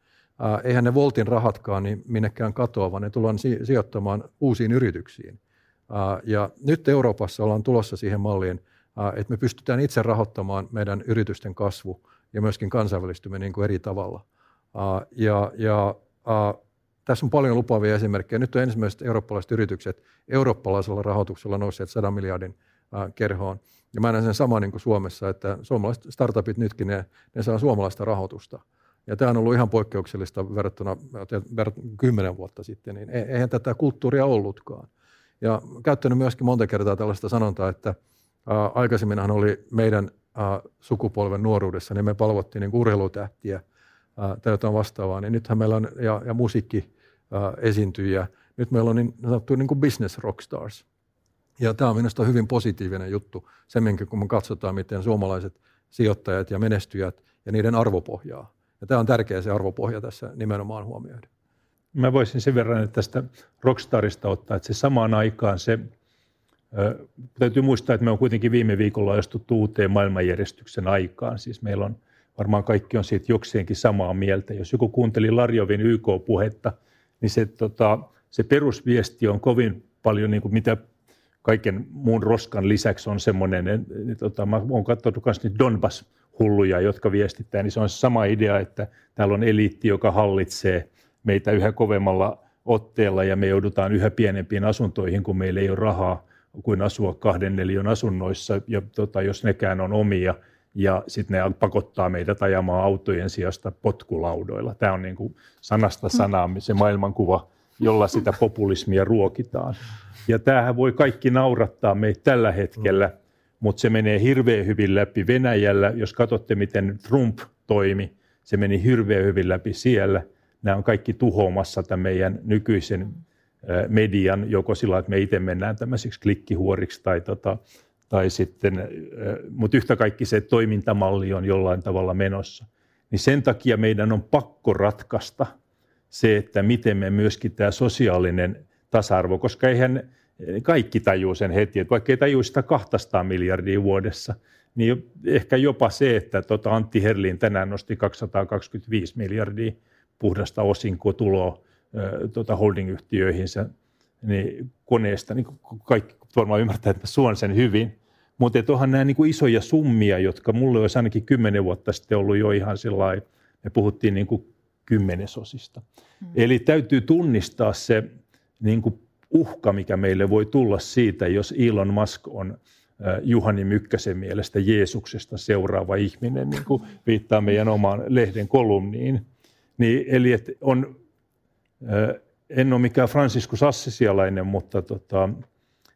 H: Eihän ne Voltin rahatkaan niin minnekään katoa, vaan ne tullaan sijoittamaan uusiin yrityksiin. Ja nyt Euroopassa ollaan tulossa siihen malliin, että me pystytään itse rahoittamaan meidän yritysten kasvu ja myöskin kansainvälistyminen niin kuin eri tavalla. Ää, ja, ja tässä on paljon lupaavia esimerkkejä. Nyt on ensimmäiset eurooppalaiset yritykset eurooppalaisella rahoituksella nousseet 100 miljardin kerhoon. Ja mä näen sen saman niin kuin Suomessa, että suomalaiset startupit nytkin, ne, ne saa suomalaista rahoitusta. Ja tämä on ollut ihan poikkeuksellista verrattuna kymmenen vuotta sitten, niin e-, eihän tätä kulttuuria ollutkaan. Ja käyttänyt myöskin monta kertaa tällaista sanontaa, että aikaisemminhan oli meidän sukupolven nuoruudessa, niin me palvottiin niin urheilutähtiä tai jotain vastaavaa, niin nythän meillä on, ja, ja musiikki, esiintyjiä. Nyt meillä on niin sanottu niin kuin business rockstars. Ja tämä on minusta hyvin positiivinen juttu, semminkin kun me katsotaan, miten suomalaiset sijoittajat ja menestyjät ja niiden arvopohjaa. Ja tämä on tärkeä se arvopohja tässä nimenomaan huomioida.
E: Mä voisin sen verran että tästä rockstarista ottaa, että se samaan aikaan se, täytyy muistaa, että me on kuitenkin viime viikolla astuttu uuteen maailmanjärjestyksen aikaan. Siis meillä on, varmaan kaikki on siitä jokseenkin samaa mieltä. Jos joku kuunteli Larjovin YK-puhetta – niin se, tota, se perusviesti on kovin paljon niin kuin mitä kaiken muun roskan lisäksi on semmoinen, niin, tota, mä oon katsonut myös niitä Donbass-hulluja, jotka viestittää, niin se on sama idea, että täällä on eliitti, joka hallitsee meitä yhä kovemmalla otteella ja me joudutaan yhä pienempiin asuntoihin, kun meillä ei ole rahaa kuin asua kahden neliön asunnoissa, ja tota, jos nekään on omia, ja sitten ne pakottaa meidät ajamaan autojen sijasta potkulaudoilla. Tämä on niin kuin sanasta sanaan se maailmankuva, jolla sitä populismia ruokitaan. Ja tämähän voi kaikki naurattaa meitä tällä hetkellä, mutta se menee hirveän hyvin läpi Venäjällä. Jos katsotte, miten Trump toimi, se meni hirveän hyvin läpi siellä. Nämä on kaikki tuhoamassa tämän meidän nykyisen median, joko sillä että me itse mennään tämmöisiksi klikkihuoriksi tai tota, tai sitten, mutta yhtä kaikki se toimintamalli on jollain tavalla menossa. Niin sen takia meidän on pakko ratkaista se, että miten me myöskin tämä sosiaalinen tasa-arvo, koska eihän kaikki tajuu sen heti, että vaikka ei tajuu sitä 200 miljardia vuodessa, niin ehkä jopa se, että tuota Antti Herlin tänään nosti 225 miljardia puhdasta osinkotuloa tuota holdingyhtiöihinsä niin koneesta, niin kaikki varmaan ymmärtää, että suon sen hyvin, mutta onhan nämä niin kuin isoja summia, jotka mulle olisi ainakin kymmenen vuotta sitten ollut jo ihan sillä me puhuttiin niin kuin kymmenesosista. Hmm. Eli täytyy tunnistaa se niin kuin uhka, mikä meille voi tulla siitä, jos Elon Musk on Juhani Mykkäsen mielestä Jeesuksesta seuraava ihminen, niin kuin viittaa meidän omaan lehden kolumniin. Niin, eli että on, en ole mikään Franciscus Assisialainen, mutta tota,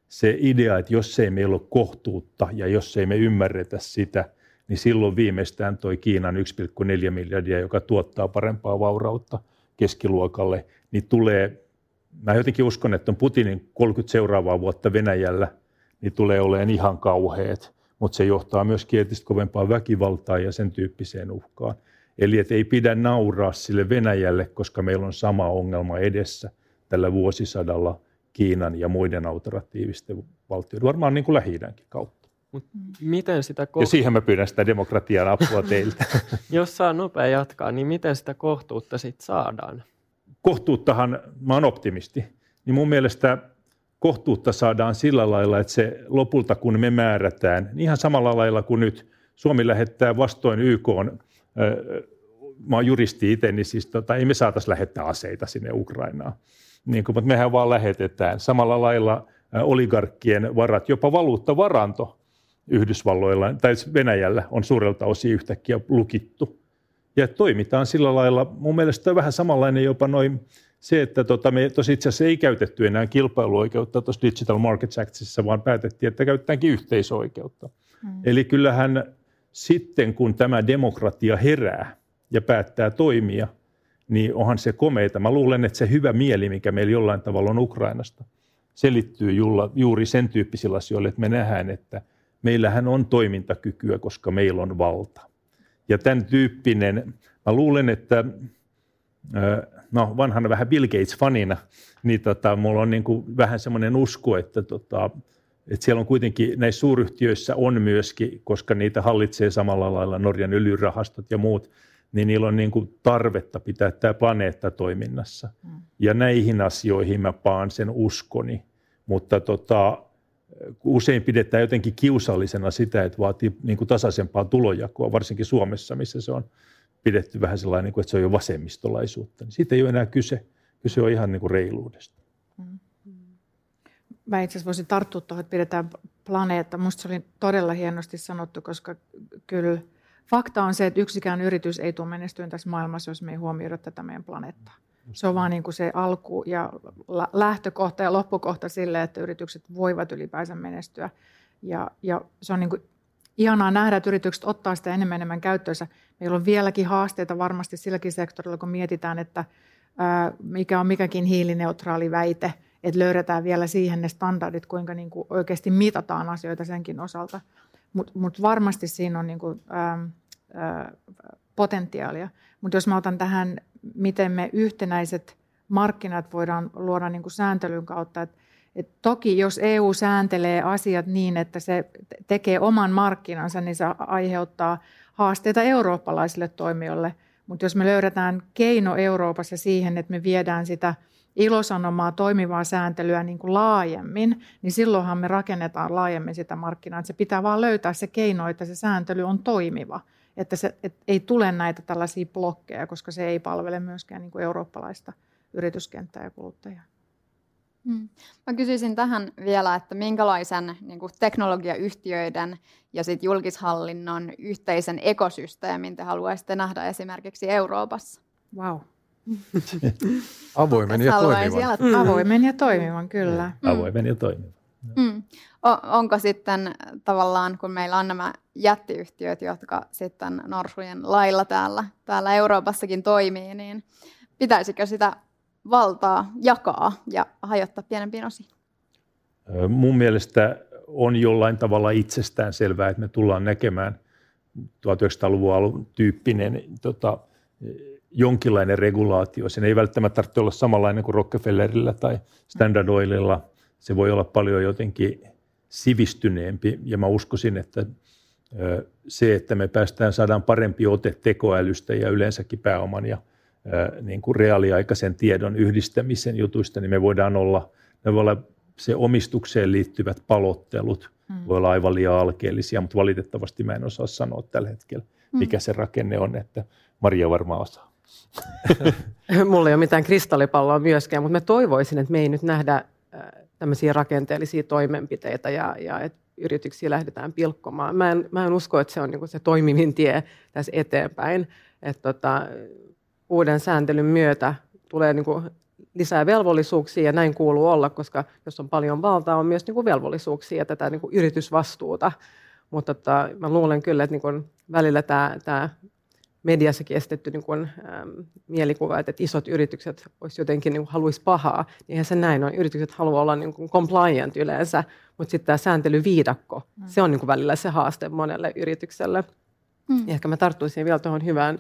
E: se idea, että jos ei meillä ole kohtuutta ja jos ei me ymmärretä sitä, niin silloin viimeistään toi Kiinan 1,4 miljardia, joka tuottaa parempaa vaurautta keskiluokalle, niin tulee, mä jotenkin uskon, että on Putinin 30 seuraavaa vuotta Venäjällä, niin tulee olemaan ihan kauheat, mutta se johtaa myös tietysti kovempaa väkivaltaa ja sen tyyppiseen uhkaan. Eli että ei pidä nauraa sille Venäjälle, koska meillä on sama ongelma edessä tällä vuosisadalla – Kiinan ja muiden autoratiivisten valtioiden, varmaan niin kuin lähi kautta.
A: Mut miten sitä
E: koht... Ja siihen mä pyydän sitä demokratian apua teiltä.
A: Jos saa nopea jatkaa, niin miten sitä kohtuutta sitten saadaan?
E: Kohtuuttahan, mä oon optimisti, niin mun mielestä kohtuutta saadaan sillä lailla, että se lopulta kun me määrätään, niin ihan samalla lailla kuin nyt Suomi lähettää vastoin YK on, mä oon juristi itse, niin siis tota, ei me saataisiin lähettää aseita sinne Ukrainaan niin kuin, mutta mehän vaan lähetetään. Samalla lailla oligarkkien varat, jopa valuuttavaranto Yhdysvalloilla tai Venäjällä on suurelta osin yhtäkkiä lukittu. Ja toimitaan sillä lailla, mun mielestä on vähän samanlainen jopa noin se, että tota, me tosi itse asiassa ei käytetty enää kilpailuoikeutta tuossa Digital Markets Actissa, vaan päätettiin, että käytetäänkin yhteisoikeutta. Hmm. Eli kyllähän sitten, kun tämä demokratia herää ja päättää toimia – niin onhan se komeita. Mä luulen, että se hyvä mieli, mikä meillä jollain tavalla on Ukrainasta, selittyy juuri sen tyyppisillä asioilla, että me nähdään, että meillähän on toimintakykyä, koska meillä on valta. Ja tämän tyyppinen, mä luulen, että no vanhana vähän Bill Gates-fanina, niin tota, mulla on niin kuin vähän semmoinen usko, että, tota, että siellä on kuitenkin näissä suuryhtiöissä on myöskin, koska niitä hallitsee samalla lailla Norjan öljyrahastot ja muut, niin niillä on niin kuin tarvetta pitää tämä planeetta toiminnassa. Mm. Ja näihin asioihin mä paan sen uskoni. Mutta tota, usein pidetään jotenkin kiusallisena sitä, että vaatii niin kuin tasaisempaa tulonjakoa, varsinkin Suomessa, missä se on pidetty vähän sellainen, että se on jo vasemmistolaisuutta. Niin siitä ei ole enää kyse. Kyse on ihan niin kuin reiluudesta. Mm.
F: Mä itse asiassa voisin tarttua tuohon, että pidetään planeetta. Minusta se oli todella hienosti sanottu, koska kyllä fakta on se, että yksikään yritys ei tule menestyä tässä maailmassa, jos me ei huomioida tätä meidän planeettaa. Se on vaan niin kuin se alku ja lähtökohta ja loppukohta sille, että yritykset voivat ylipäänsä menestyä. Ja, ja se on niin kuin ihanaa nähdä, että yritykset ottaa sitä enemmän enemmän käyttöönsä. Meillä on vieläkin haasteita varmasti silläkin sektorilla, kun mietitään, että mikä on mikäkin hiilineutraali väite, että löydetään vielä siihen ne standardit, kuinka niin kuin oikeasti mitataan asioita senkin osalta. Mutta mut varmasti siinä on niin kuin, ää, ää, potentiaalia. Mutta jos mä otan tähän, miten me yhtenäiset markkinat voidaan luoda niin kuin sääntelyn kautta, että et toki jos EU sääntelee asiat niin, että se tekee oman markkinansa, niin se aiheuttaa haasteita eurooppalaisille toimijoille. Mutta jos me löydetään keino Euroopassa siihen, että me viedään sitä ilosanomaa toimivaa sääntelyä niin kuin laajemmin, niin silloinhan me rakennetaan laajemmin sitä markkinaa. Että se pitää vaan löytää se keino, että se sääntely on toimiva. Että se, et ei tule näitä tällaisia blokkeja, koska se ei palvele myöskään niin kuin eurooppalaista yrityskenttää ja kuluttajaa.
D: Hmm. Mä kysyisin tähän vielä, että minkälaisen niin kuin teknologiayhtiöiden ja sit julkishallinnon yhteisen ekosysteemin te haluaisitte nähdä esimerkiksi Euroopassa?
F: Wow.
H: Avoimen ja toimivan.
F: Mm. Avoimen ja toimivan, kyllä.
E: Mm. Avoimen ja toimivan.
D: Mm. onko sitten tavallaan, kun meillä on nämä jättiyhtiöt, jotka sitten norsujen lailla täällä, täällä Euroopassakin toimii, niin pitäisikö sitä valtaa jakaa ja hajottaa pienempiin osiin?
E: Mun mielestä on jollain tavalla itsestään selvää, että me tullaan näkemään 1900-luvun alun tyyppinen tota, jonkinlainen regulaatio. Sen ei välttämättä tarvitse olla samanlainen kuin Rockefellerillä tai Standard Oililla. Se voi olla paljon jotenkin sivistyneempi ja mä uskoisin, että se, että me päästään saadaan parempi ote tekoälystä ja yleensäkin pääoman ja niin kuin reaaliaikaisen tiedon yhdistämisen jutuista, niin me voidaan olla, me voi olla se omistukseen liittyvät palottelut, hmm. voi olla aivan liian alkeellisia, mutta valitettavasti mä en osaa sanoa tällä hetkellä, mikä se rakenne on, että Maria varmaan osaa.
G: Mulla ei ole mitään kristallipalloa myöskään, mutta mä toivoisin, että me ei nyt nähdä tämmöisiä rakenteellisia toimenpiteitä ja, ja että yrityksiä lähdetään pilkkomaan. Mä en, mä en usko, että se on niin se toimivin tie tässä eteenpäin. Että tota, uuden sääntelyn myötä tulee niin kuin lisää velvollisuuksia ja näin kuuluu olla, koska jos on paljon valtaa, on myös niin kuin velvollisuuksia ja tätä niin kuin yritysvastuuta. Mutta tota, mä luulen kyllä, että niin kuin välillä tämä mediassakin estetty niin kuin, ähm, mielikuva, että, isot yritykset olisi jotenkin niin kuin, haluaisi pahaa, niin eihän se näin on. Yritykset haluaa olla niin kuin compliant yleensä, mutta sitten tämä sääntelyviidakko, mm. se on niin kuin välillä se haaste monelle yritykselle. Mm. Ja ehkä mä tarttuisin vielä tuohon hyvään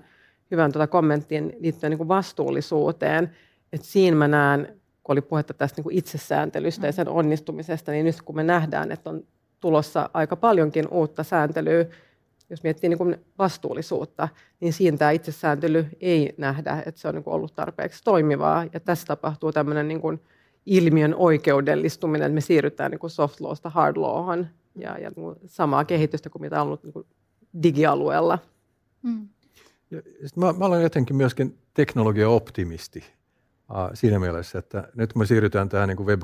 G: hyvän tuota kommenttiin liittyen niin kuin vastuullisuuteen. että siinä mä näen, kun oli puhetta tästä niin kuin itsesääntelystä ja sen onnistumisesta, niin nyt kun me nähdään, että on tulossa aika paljonkin uutta sääntelyä, jos miettii niin kuin vastuullisuutta, niin siinä tämä itsesääntely ei nähdä, että se on niin kuin ollut tarpeeksi toimivaa. Ja tässä tapahtuu tämmöinen niin kuin ilmiön oikeudellistuminen, että me siirrytään niin kuin soft lawsta hard lawhan ja, ja niin kuin samaa kehitystä kuin mitä on ollut niin kuin digialueella. Mm.
H: Ja mä, mä olen jotenkin myöskin teknologia-optimisti siinä mielessä, että nyt kun me siirrytään tähän niin kuin Web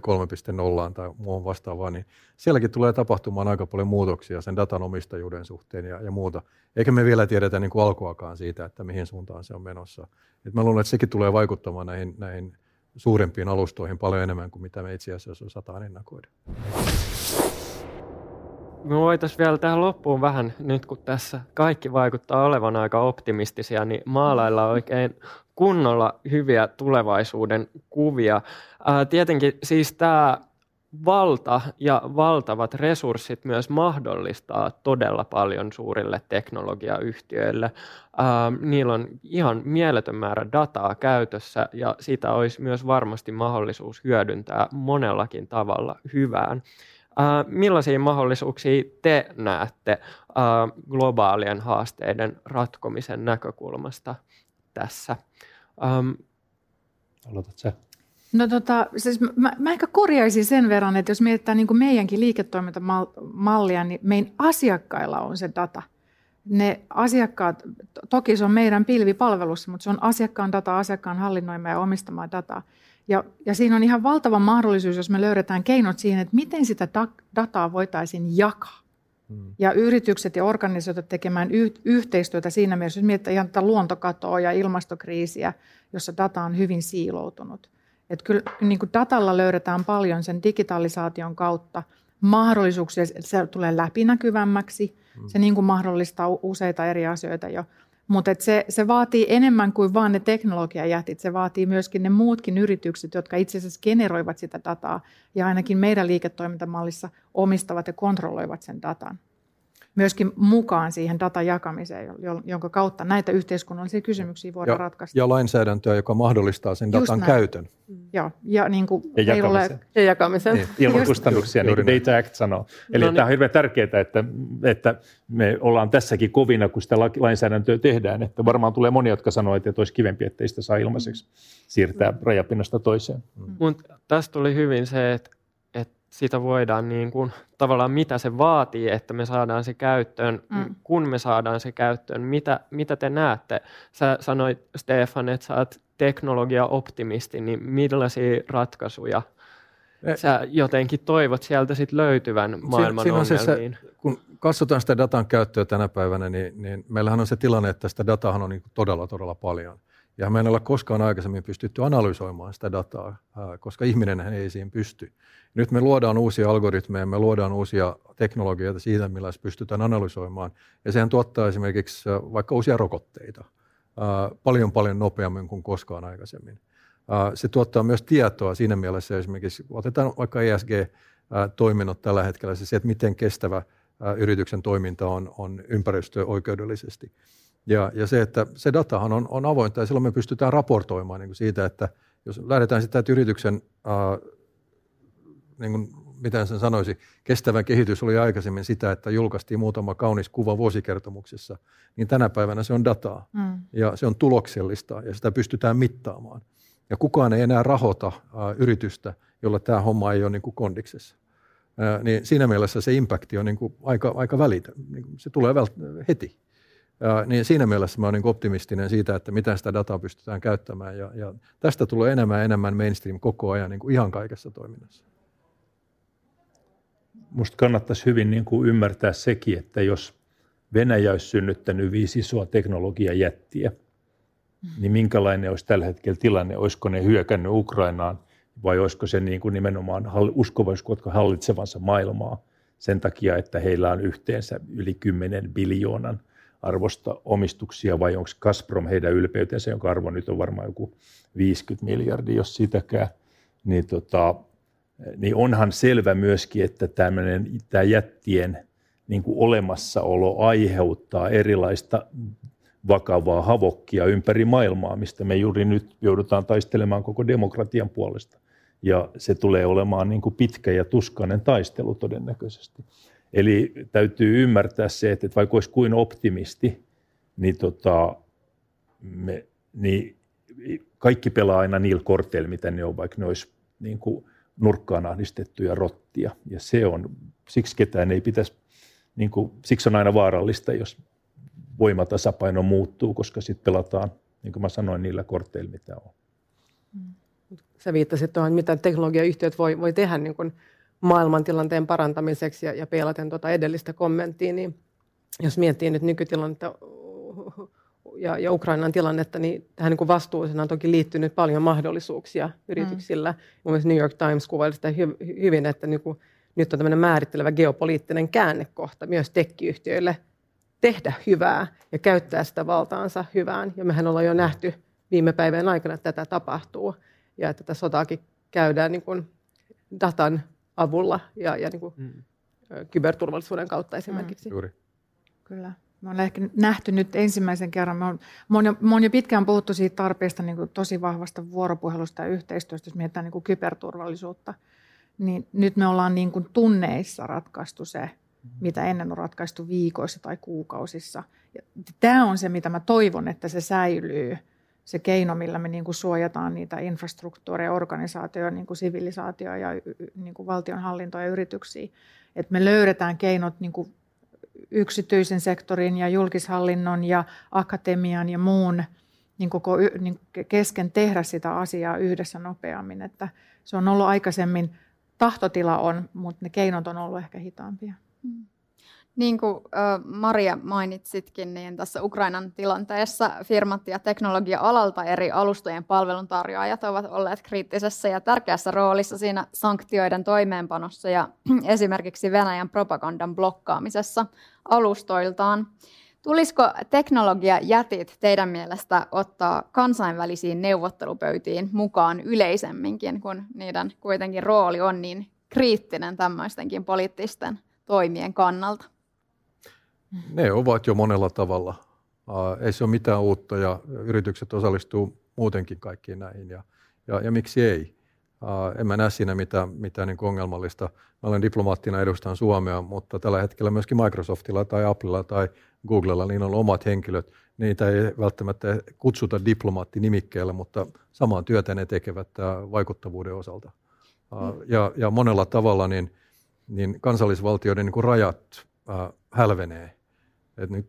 H: 3.0 tai muuhun vastaavaan, niin sielläkin tulee tapahtumaan aika paljon muutoksia sen datan omistajuuden suhteen ja, ja muuta. Eikä me vielä tiedetä niin kuin alkuakaan siitä, että mihin suuntaan se on menossa. Et mä luulen, että sekin tulee vaikuttamaan näihin, näihin suurempiin alustoihin paljon enemmän kuin mitä me itse asiassa osataan ennakoida.
A: Me voitaisiin vielä tähän loppuun vähän, nyt kun tässä kaikki vaikuttaa olevan aika optimistisia, niin maalailla oikein kunnolla hyviä tulevaisuuden kuvia. Ää, tietenkin siis tämä valta ja valtavat resurssit myös mahdollistaa todella paljon suurille teknologiayhtiöille. Ää, niillä on ihan mieletön määrä dataa käytössä ja sitä olisi myös varmasti mahdollisuus hyödyntää monellakin tavalla hyvään. Ää, millaisia mahdollisuuksia te näette globaalien haasteiden ratkomisen näkökulmasta tässä? Ähm,
E: Aloitat sä.
F: No tota, siis mä, mä ehkä korjaisin sen verran, että jos mietitään niin kuin meidänkin liiketoimintamallia, niin meidän asiakkailla on se data. Ne asiakkaat, toki se on meidän pilvipalvelussa, mutta se on asiakkaan data, asiakkaan hallinnoimaa ja omistamaa dataa. Ja, ja siinä on ihan valtava mahdollisuus, jos me löydetään keinot siihen, että miten sitä dataa voitaisiin jakaa. Hmm. Ja yritykset ja organisaatiot tekemään y- yhteistyötä siinä mielessä, jos mietitään ihan tätä luontokatoa ja ilmastokriisiä, jossa data on hyvin siiloutunut. Että kyllä niin kuin datalla löydetään paljon sen digitalisaation kautta mahdollisuuksia, se tulee läpinäkyvämmäksi, mm. se niin kuin mahdollistaa useita eri asioita jo. Mutta se, se vaatii enemmän kuin vain ne teknologiajätit, se vaatii myöskin ne muutkin yritykset, jotka itse asiassa generoivat sitä dataa ja ainakin meidän liiketoimintamallissa omistavat ja kontrolloivat sen datan myöskin mukaan siihen datan jakamiseen, jonka kautta näitä yhteiskunnallisia kysymyksiä voidaan
H: ja,
F: ratkaista.
H: Ja lainsäädäntöä, joka mahdollistaa sen Just datan näin. käytön.
F: Mm. Joo, ja, niin kuin
E: ja jakamisen. Ole...
G: Ja jakamisen.
E: Niin, ilman kustannuksia, niin kuin Data Act sanoo. Eli no niin. tämä on hirveän tärkeää, että, että me ollaan tässäkin kovina, kun sitä lainsäädäntöä tehdään. Että varmaan tulee monia, jotka sanoo, että olisi kivempi, että sitä saa ilmaiseksi siirtää rajapinnasta toiseen.
A: Mm. Mutta tästä tuli hyvin se, että sitä voidaan niin kuin, tavallaan mitä se vaatii, että me saadaan se käyttöön, mm. kun me saadaan se käyttöön, mitä, mitä te näette? Sä sanoit Stefan, että sä oot teknologia-optimisti, niin millaisia ratkaisuja e- sä jotenkin toivot sieltä sit löytyvän maailman si- ongelmiin?
H: Se, kun katsotaan sitä datan käyttöä tänä päivänä, niin, niin meillähän on se tilanne, että sitä datahan on niin todella, todella paljon. Ja me ei ole koskaan aikaisemmin pystytty analysoimaan sitä dataa, koska ihminen ei siihen pysty. Nyt me luodaan uusia algoritmeja, me luodaan uusia teknologioita siitä, millä se pystytään analysoimaan. Ja sehän tuottaa esimerkiksi vaikka uusia rokotteita paljon paljon nopeammin kuin koskaan aikaisemmin. Se tuottaa myös tietoa siinä mielessä esimerkiksi, otetaan vaikka ESG-toiminnot tällä hetkellä, se, että miten kestävä yrityksen toiminta on, on ympäristöoikeudellisesti. Ja, ja se, että se datahan on, on avointa ja silloin me pystytään raportoimaan niin kuin siitä, että jos lähdetään sitä, että yrityksen, ää, niin kuin, miten sen sanoisi, kestävä kehitys oli aikaisemmin sitä, että julkaistiin muutama kaunis kuva vuosikertomuksessa, niin tänä päivänä se on dataa mm. ja se on tuloksellista ja sitä pystytään mittaamaan. Ja kukaan ei enää rahoita ää, yritystä, jolla tämä homma ei ole niin kuin kondiksessa. Ää, niin siinä mielessä se impakti on niin kuin aika, aika välitä. Niin se tulee vält- heti. Ja, niin siinä mielessä mä olen niin optimistinen siitä, että miten sitä dataa pystytään käyttämään. Ja, ja tästä tulee enemmän ja enemmän mainstream koko ajan niin kuin ihan kaikessa toiminnassa.
E: Minusta kannattaisi hyvin niin kuin ymmärtää sekin, että jos Venäjä olisi synnyttänyt viisi isoa teknologiajättiä, niin minkälainen olisi tällä hetkellä tilanne? Olisiko ne hyökännyt Ukrainaan vai olisiko se niin kuin nimenomaan uskovaisuutta hallitsevansa maailmaa sen takia, että heillä on yhteensä yli 10 biljoonan arvosta omistuksia vai onko Gazprom heidän ylpeytensä, jonka arvo nyt on varmaan joku 50 miljardia, jos sitäkään, niin, tota, niin onhan selvä myöskin, että tämmöinen, tämä jättien niin kuin olemassaolo aiheuttaa erilaista vakavaa havokkia ympäri maailmaa, mistä me juuri nyt joudutaan taistelemaan koko demokratian puolesta. Ja se tulee olemaan niin kuin pitkä ja tuskainen taistelu todennäköisesti. Eli täytyy ymmärtää se, että vaikka olisi kuin optimisti, niin, tota, me, niin kaikki pelaa aina niillä korteilla, mitä ne on, vaikka ne olisi niin kuin nurkkaan ahdistettuja rottia. Ja se on, siksi ketään ei pitäisi, niin kuin, siksi on aina vaarallista, jos voimatasapaino muuttuu, koska sitten pelataan, niin kuin mä sanoin, niillä korteilla, mitä on.
G: Sä viittasit tuohon, mitä teknologiayhtiöt voi, voi tehdä niin kuin maailmantilanteen parantamiseksi ja, ja peilaten tuota edellistä kommenttia, niin jos miettii nyt nykytilannetta ja, ja Ukrainan tilannetta, niin tähän niin vastuullisena on toki liittynyt paljon mahdollisuuksia yrityksillä. Mm. Mielestäni New York Times kuvaili sitä hy- hyvin, että niin kuin, nyt on tämmöinen määrittelevä geopoliittinen käännekohta myös tekkiyhtiöille tehdä hyvää ja käyttää sitä valtaansa hyvään. Ja mehän ollaan jo nähty viime päivän aikana, että tätä tapahtuu ja että tätä sotaakin käydään niin kuin datan avulla ja, ja niin kuin, mm. kyberturvallisuuden kautta esimerkiksi.
H: Mm. Juuri.
F: Kyllä. Me ollaan ehkä nähty nyt ensimmäisen kerran, me on, me on, jo, me on jo pitkään puhuttu siitä tarpeesta niin kuin tosi vahvasta vuoropuhelusta ja yhteistyöstä, jos mietitään niin kuin kyberturvallisuutta, niin nyt me ollaan niin kuin tunneissa ratkaistu se, mitä ennen on ratkaistu viikoissa tai kuukausissa. Ja tämä on se, mitä mä toivon, että se säilyy, se keino, millä me niin kuin suojataan niitä infrastruktuureja, organisaatioja, niin kuin sivilisaatioa ja niin kuin valtionhallintoa ja yrityksiä. Että me löydetään keinot niin kuin yksityisen sektorin ja julkishallinnon ja akatemian ja muun niin koko niin kesken tehdä sitä asiaa yhdessä nopeammin. Että se on ollut aikaisemmin, tahtotila on, mutta ne keinot on ollut ehkä hitaampia. Mm.
D: Niin kuin Maria mainitsitkin, niin tässä Ukrainan tilanteessa firmat ja teknologia-alalta eri alustojen palveluntarjoajat ovat olleet kriittisessä ja tärkeässä roolissa siinä sanktioiden toimeenpanossa ja esimerkiksi Venäjän propagandan blokkaamisessa alustoiltaan. Tulisiko teknologiajätit teidän mielestä ottaa kansainvälisiin neuvottelupöytiin mukaan yleisemminkin, kun niiden kuitenkin rooli on niin kriittinen tämmöistenkin poliittisten toimien kannalta?
H: Ne ovat jo monella tavalla. Ei se ole mitään uutta ja yritykset osallistuu muutenkin kaikkiin näihin ja, ja, ja miksi ei. En mä näe siinä mitään, mitään niin ongelmallista. Mä olen diplomaattina edustan Suomea, mutta tällä hetkellä myöskin Microsoftilla tai Applella tai Googlella niin on omat henkilöt. Niitä ei välttämättä kutsuta diplomaattinimikkeellä, mutta samaa työtä ne tekevät vaikuttavuuden osalta. Ja, ja monella tavalla niin, niin kansallisvaltioiden niin kuin rajat hälvenee että nyt,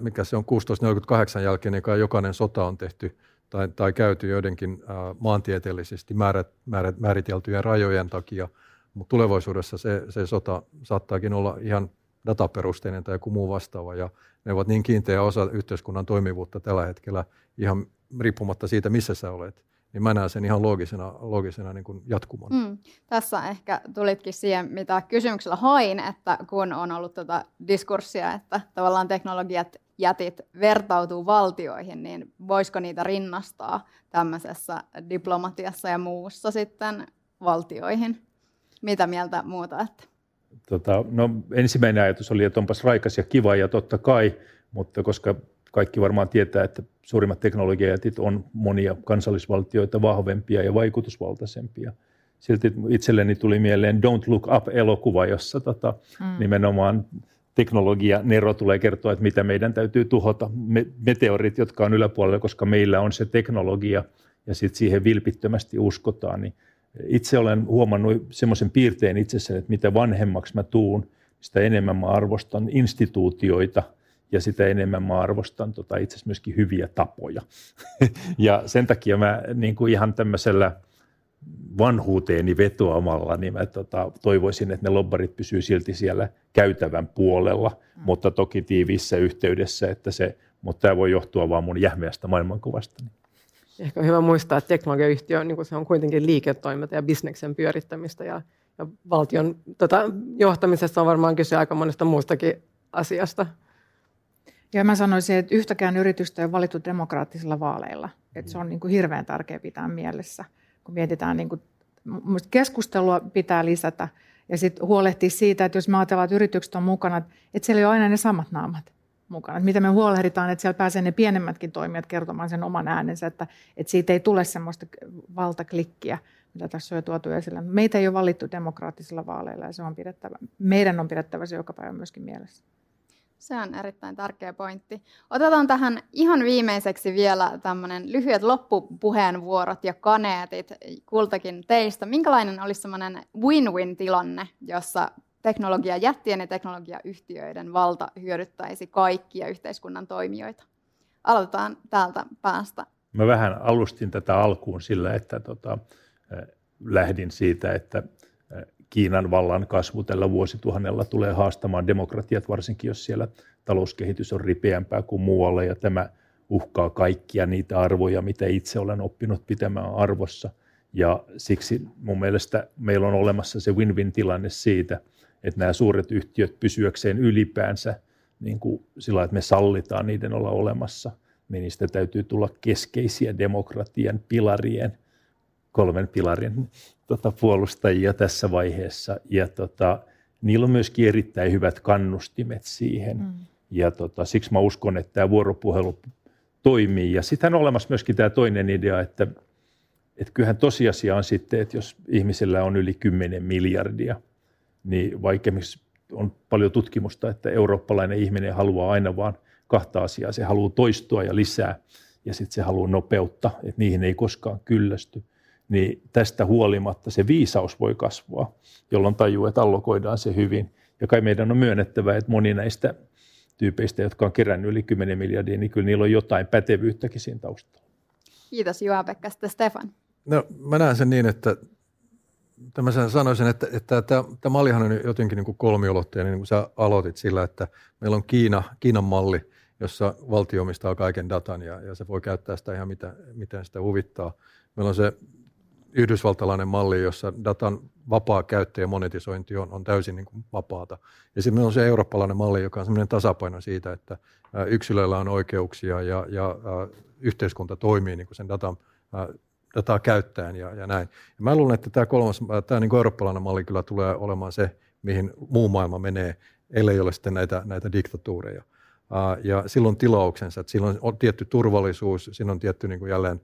H: mikä se on 1648 jälkeen, niin kai jokainen sota on tehty tai, tai käyty joidenkin ää, maantieteellisesti määrät, määrät, määriteltyjen rajojen takia, mutta tulevaisuudessa se, se sota saattaakin olla ihan dataperusteinen tai joku muu vastaava, ja ne ovat niin kiinteä osa yhteiskunnan toimivuutta tällä hetkellä ihan riippumatta siitä, missä sä olet niin mä näen sen ihan loogisena, loogisena niin kuin jatkumon. Mm.
D: Tässä ehkä tulitkin siihen, mitä kysymyksellä hain, että kun on ollut tätä diskurssia, että tavallaan teknologiat jätit vertautuu valtioihin, niin voisiko niitä rinnastaa tämmöisessä diplomatiassa ja muussa sitten valtioihin? Mitä mieltä muuta? Että?
E: Tota, no, ensimmäinen ajatus oli, että onpas raikas ja kiva ja totta kai, mutta koska kaikki varmaan tietää, että suurimmat teknologiajätit on monia kansallisvaltioita vahvempia ja vaikutusvaltaisempia. Silti itselleni tuli mieleen Don't Look Up-elokuva, jossa tota, mm. nimenomaan teknologia Nero tulee kertoa, että mitä meidän täytyy tuhota, me, meteorit, jotka on yläpuolella, koska meillä on se teknologia ja sitten siihen vilpittömästi uskotaan. Niin itse olen huomannut semmoisen piirteen itsessäni, että mitä vanhemmaksi mä tuun, sitä enemmän mä arvostan instituutioita – ja sitä enemmän mä arvostan tota, itse asiassa myöskin hyviä tapoja. ja sen takia mä niin kuin ihan tämmöisellä vanhuuteeni vetoamalla, niin mä tota, toivoisin, että ne lobbarit pysyy silti siellä käytävän puolella, mm. mutta toki tiiviissä yhteydessä, että se, mutta tämä voi johtua vaan mun jähmeästä maailmankuvasta.
G: Ehkä on hyvä muistaa, että teknologiayhtiö niin se on kuitenkin liiketoiminta ja bisneksen pyörittämistä ja, ja valtion tota, johtamisessa on varmaan kyse aika monesta muustakin asiasta.
F: Ja mä sanoisin, että yhtäkään yritystä ei ole valittu demokraattisilla vaaleilla. Että se on niin kuin hirveän tärkeä pitää mielessä, kun mietitään, niin kuin, keskustelua pitää lisätä ja sitten huolehtia siitä, että jos me ajatellaan, että yritykset on mukana, että siellä ei ole aina ne samat naamat mukana. Että miten me huolehditaan, että siellä pääsee ne pienemmätkin toimijat kertomaan sen oman äänensä, että, että siitä ei tule semmoista valtaklikkiä, mitä tässä on jo tuotu esille. Meitä ei ole valittu demokraattisilla vaaleilla ja se on pidettävä, meidän on pidettävä se joka päivä myöskin mielessä.
D: Se on erittäin tärkeä pointti. Otetaan tähän ihan viimeiseksi vielä tämmöinen lyhyet loppupuheenvuorot ja kaneetit kultakin teistä. Minkälainen olisi semmoinen win-win-tilanne, jossa teknologiajättien ja teknologiayhtiöiden valta hyödyttäisi kaikkia yhteiskunnan toimijoita? Aloitetaan täältä päästä.
E: Mä vähän alustin tätä alkuun sillä, että tota, lähdin siitä, että Kiinan vallan kasvu tällä vuosituhannella tulee haastamaan demokratiat, varsinkin jos siellä talouskehitys on ripeämpää kuin muualla, ja tämä uhkaa kaikkia niitä arvoja, mitä itse olen oppinut pitämään arvossa. Ja siksi mun mielestä meillä on olemassa se win-win-tilanne siitä, että nämä suuret yhtiöt pysyäkseen ylipäänsä niin kuin sillä, että me sallitaan niiden olla olemassa, niin niistä täytyy tulla keskeisiä demokratian pilarien, kolmen pilarin tota, puolustajia tässä vaiheessa. Ja tota, niillä on myöskin erittäin hyvät kannustimet siihen. Mm. Ja tota, siksi mä uskon, että tämä vuoropuhelu toimii. Ja sitten on olemassa myöskin tämä toinen idea, että, että kyllähän tosiasia on sitten, että jos ihmisellä on yli 10 miljardia, niin vaikka on paljon tutkimusta, että eurooppalainen ihminen haluaa aina vaan kahta asiaa. Se haluaa toistua ja lisää ja sitten se haluaa nopeutta, että niihin ei koskaan kyllästy. Niin tästä huolimatta se viisaus voi kasvaa, jolloin tajuu, että allokoidaan se hyvin. Ja kai meidän on myönnettävä, että moni näistä tyypeistä, jotka on kerännyt yli 10 miljardia, niin kyllä niillä on jotain pätevyyttäkin siinä taustalla.
D: Kiitos Juha-Pekka. Stefan.
H: No, mä näen sen niin, että Tämä sanoisin, että, että tämä, tämä mallihan on jotenkin niin kuin kolmiulotteinen, niin kuin sä aloitit sillä, että meillä on Kiina, Kiinan malli, jossa valtio omistaa kaiken datan ja, ja se voi käyttää sitä ihan mitä, miten sitä huvittaa. Meillä on se yhdysvaltalainen malli, jossa datan vapaa käyttö ja monetisointi on, on täysin niin kuin vapaata. Ja sitten on se eurooppalainen malli, joka on sellainen tasapaino siitä, että yksilöillä on oikeuksia ja, ja yhteiskunta toimii niin kuin sen datan dataa käyttäen ja, ja näin. Ja mä luulen, että tämä kolmas, tämä niin eurooppalainen malli kyllä tulee olemaan se, mihin muu maailma menee, ellei ole sitten näitä, näitä diktatuureja. Ja silloin tilauksensa, että silloin on tietty turvallisuus, siinä on tietty niin kuin jälleen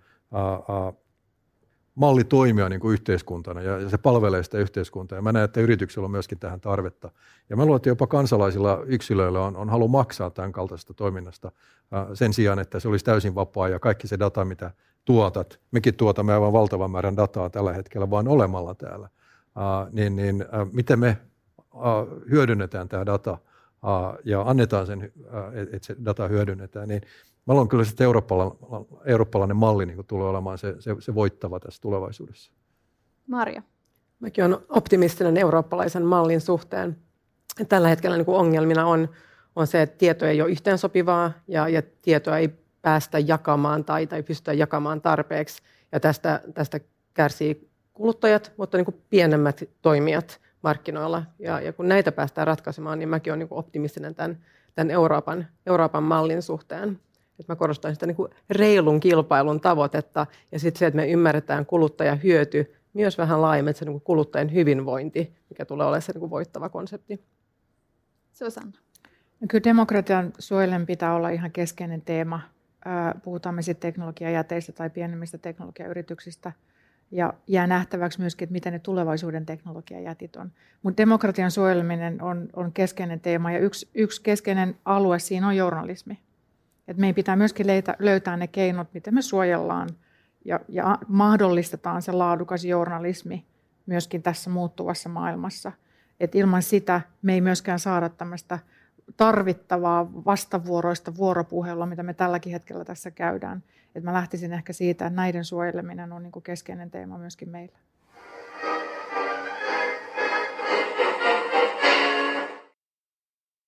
H: malli toimia niin kuin yhteiskuntana ja, ja se palvelee sitä yhteiskuntaa. Ja mä näen, että yrityksillä on myöskin tähän tarvetta. Ja mä luulen, että jopa kansalaisilla yksilöillä on, on halu maksaa tämän kaltaisesta toiminnasta uh, sen sijaan, että se olisi täysin vapaa ja kaikki se data, mitä tuotat, mekin tuotamme aivan valtavan määrän dataa tällä hetkellä vain olemalla täällä, uh, niin, niin uh, miten me uh, hyödynnetään tämä data ja annetaan sen, että se data hyödynnetään, niin mä luulen kyllä, että eurooppalainen, eurooppalainen malli niin tulee olemaan se, se, se voittava tässä tulevaisuudessa.
D: Maria.
G: Mäkin olen optimistinen eurooppalaisen mallin suhteen. Tällä hetkellä niin kuin ongelmina on, on se, että tieto ei ole yhteensopivaa ja, ja tietoa ei päästä jakamaan tai, tai pystytä jakamaan tarpeeksi. Ja tästä, tästä kärsii kuluttajat, mutta niin kuin pienemmät toimijat markkinoilla. Ja, ja kun näitä päästään ratkaisemaan, niin mäkin olen niin optimistinen tämän, tämän Euroopan, Euroopan mallin suhteen. Et mä korostan sitä niin kuin reilun kilpailun tavoitetta ja sitten se, että me ymmärretään kuluttajan hyöty myös vähän laajemmin, että se niin kuin kuluttajan hyvinvointi, mikä tulee olemaan se niin kuin voittava konsepti.
D: Susanna.
F: No kyllä demokratian suojelen pitää olla ihan keskeinen teema puhutaan me sitten teknologiajäteistä tai pienemmistä teknologiayrityksistä. Ja jää nähtäväksi myöskin, että mitä ne tulevaisuuden teknologiajätit on. Mutta demokratian suojeleminen on, on keskeinen teema ja yksi, yksi keskeinen alue siinä on journalismi. Et meidän pitää myöskin leitä, löytää ne keinot, miten me suojellaan ja, ja mahdollistetaan se laadukas journalismi myöskin tässä muuttuvassa maailmassa. Et ilman sitä me ei myöskään saada tämmöistä tarvittavaa vastavuoroista vuoropuhelua, mitä me tälläkin hetkellä tässä käydään. Et mä lähtisin ehkä siitä, että näiden suojeleminen on niin keskeinen teema myöskin meillä.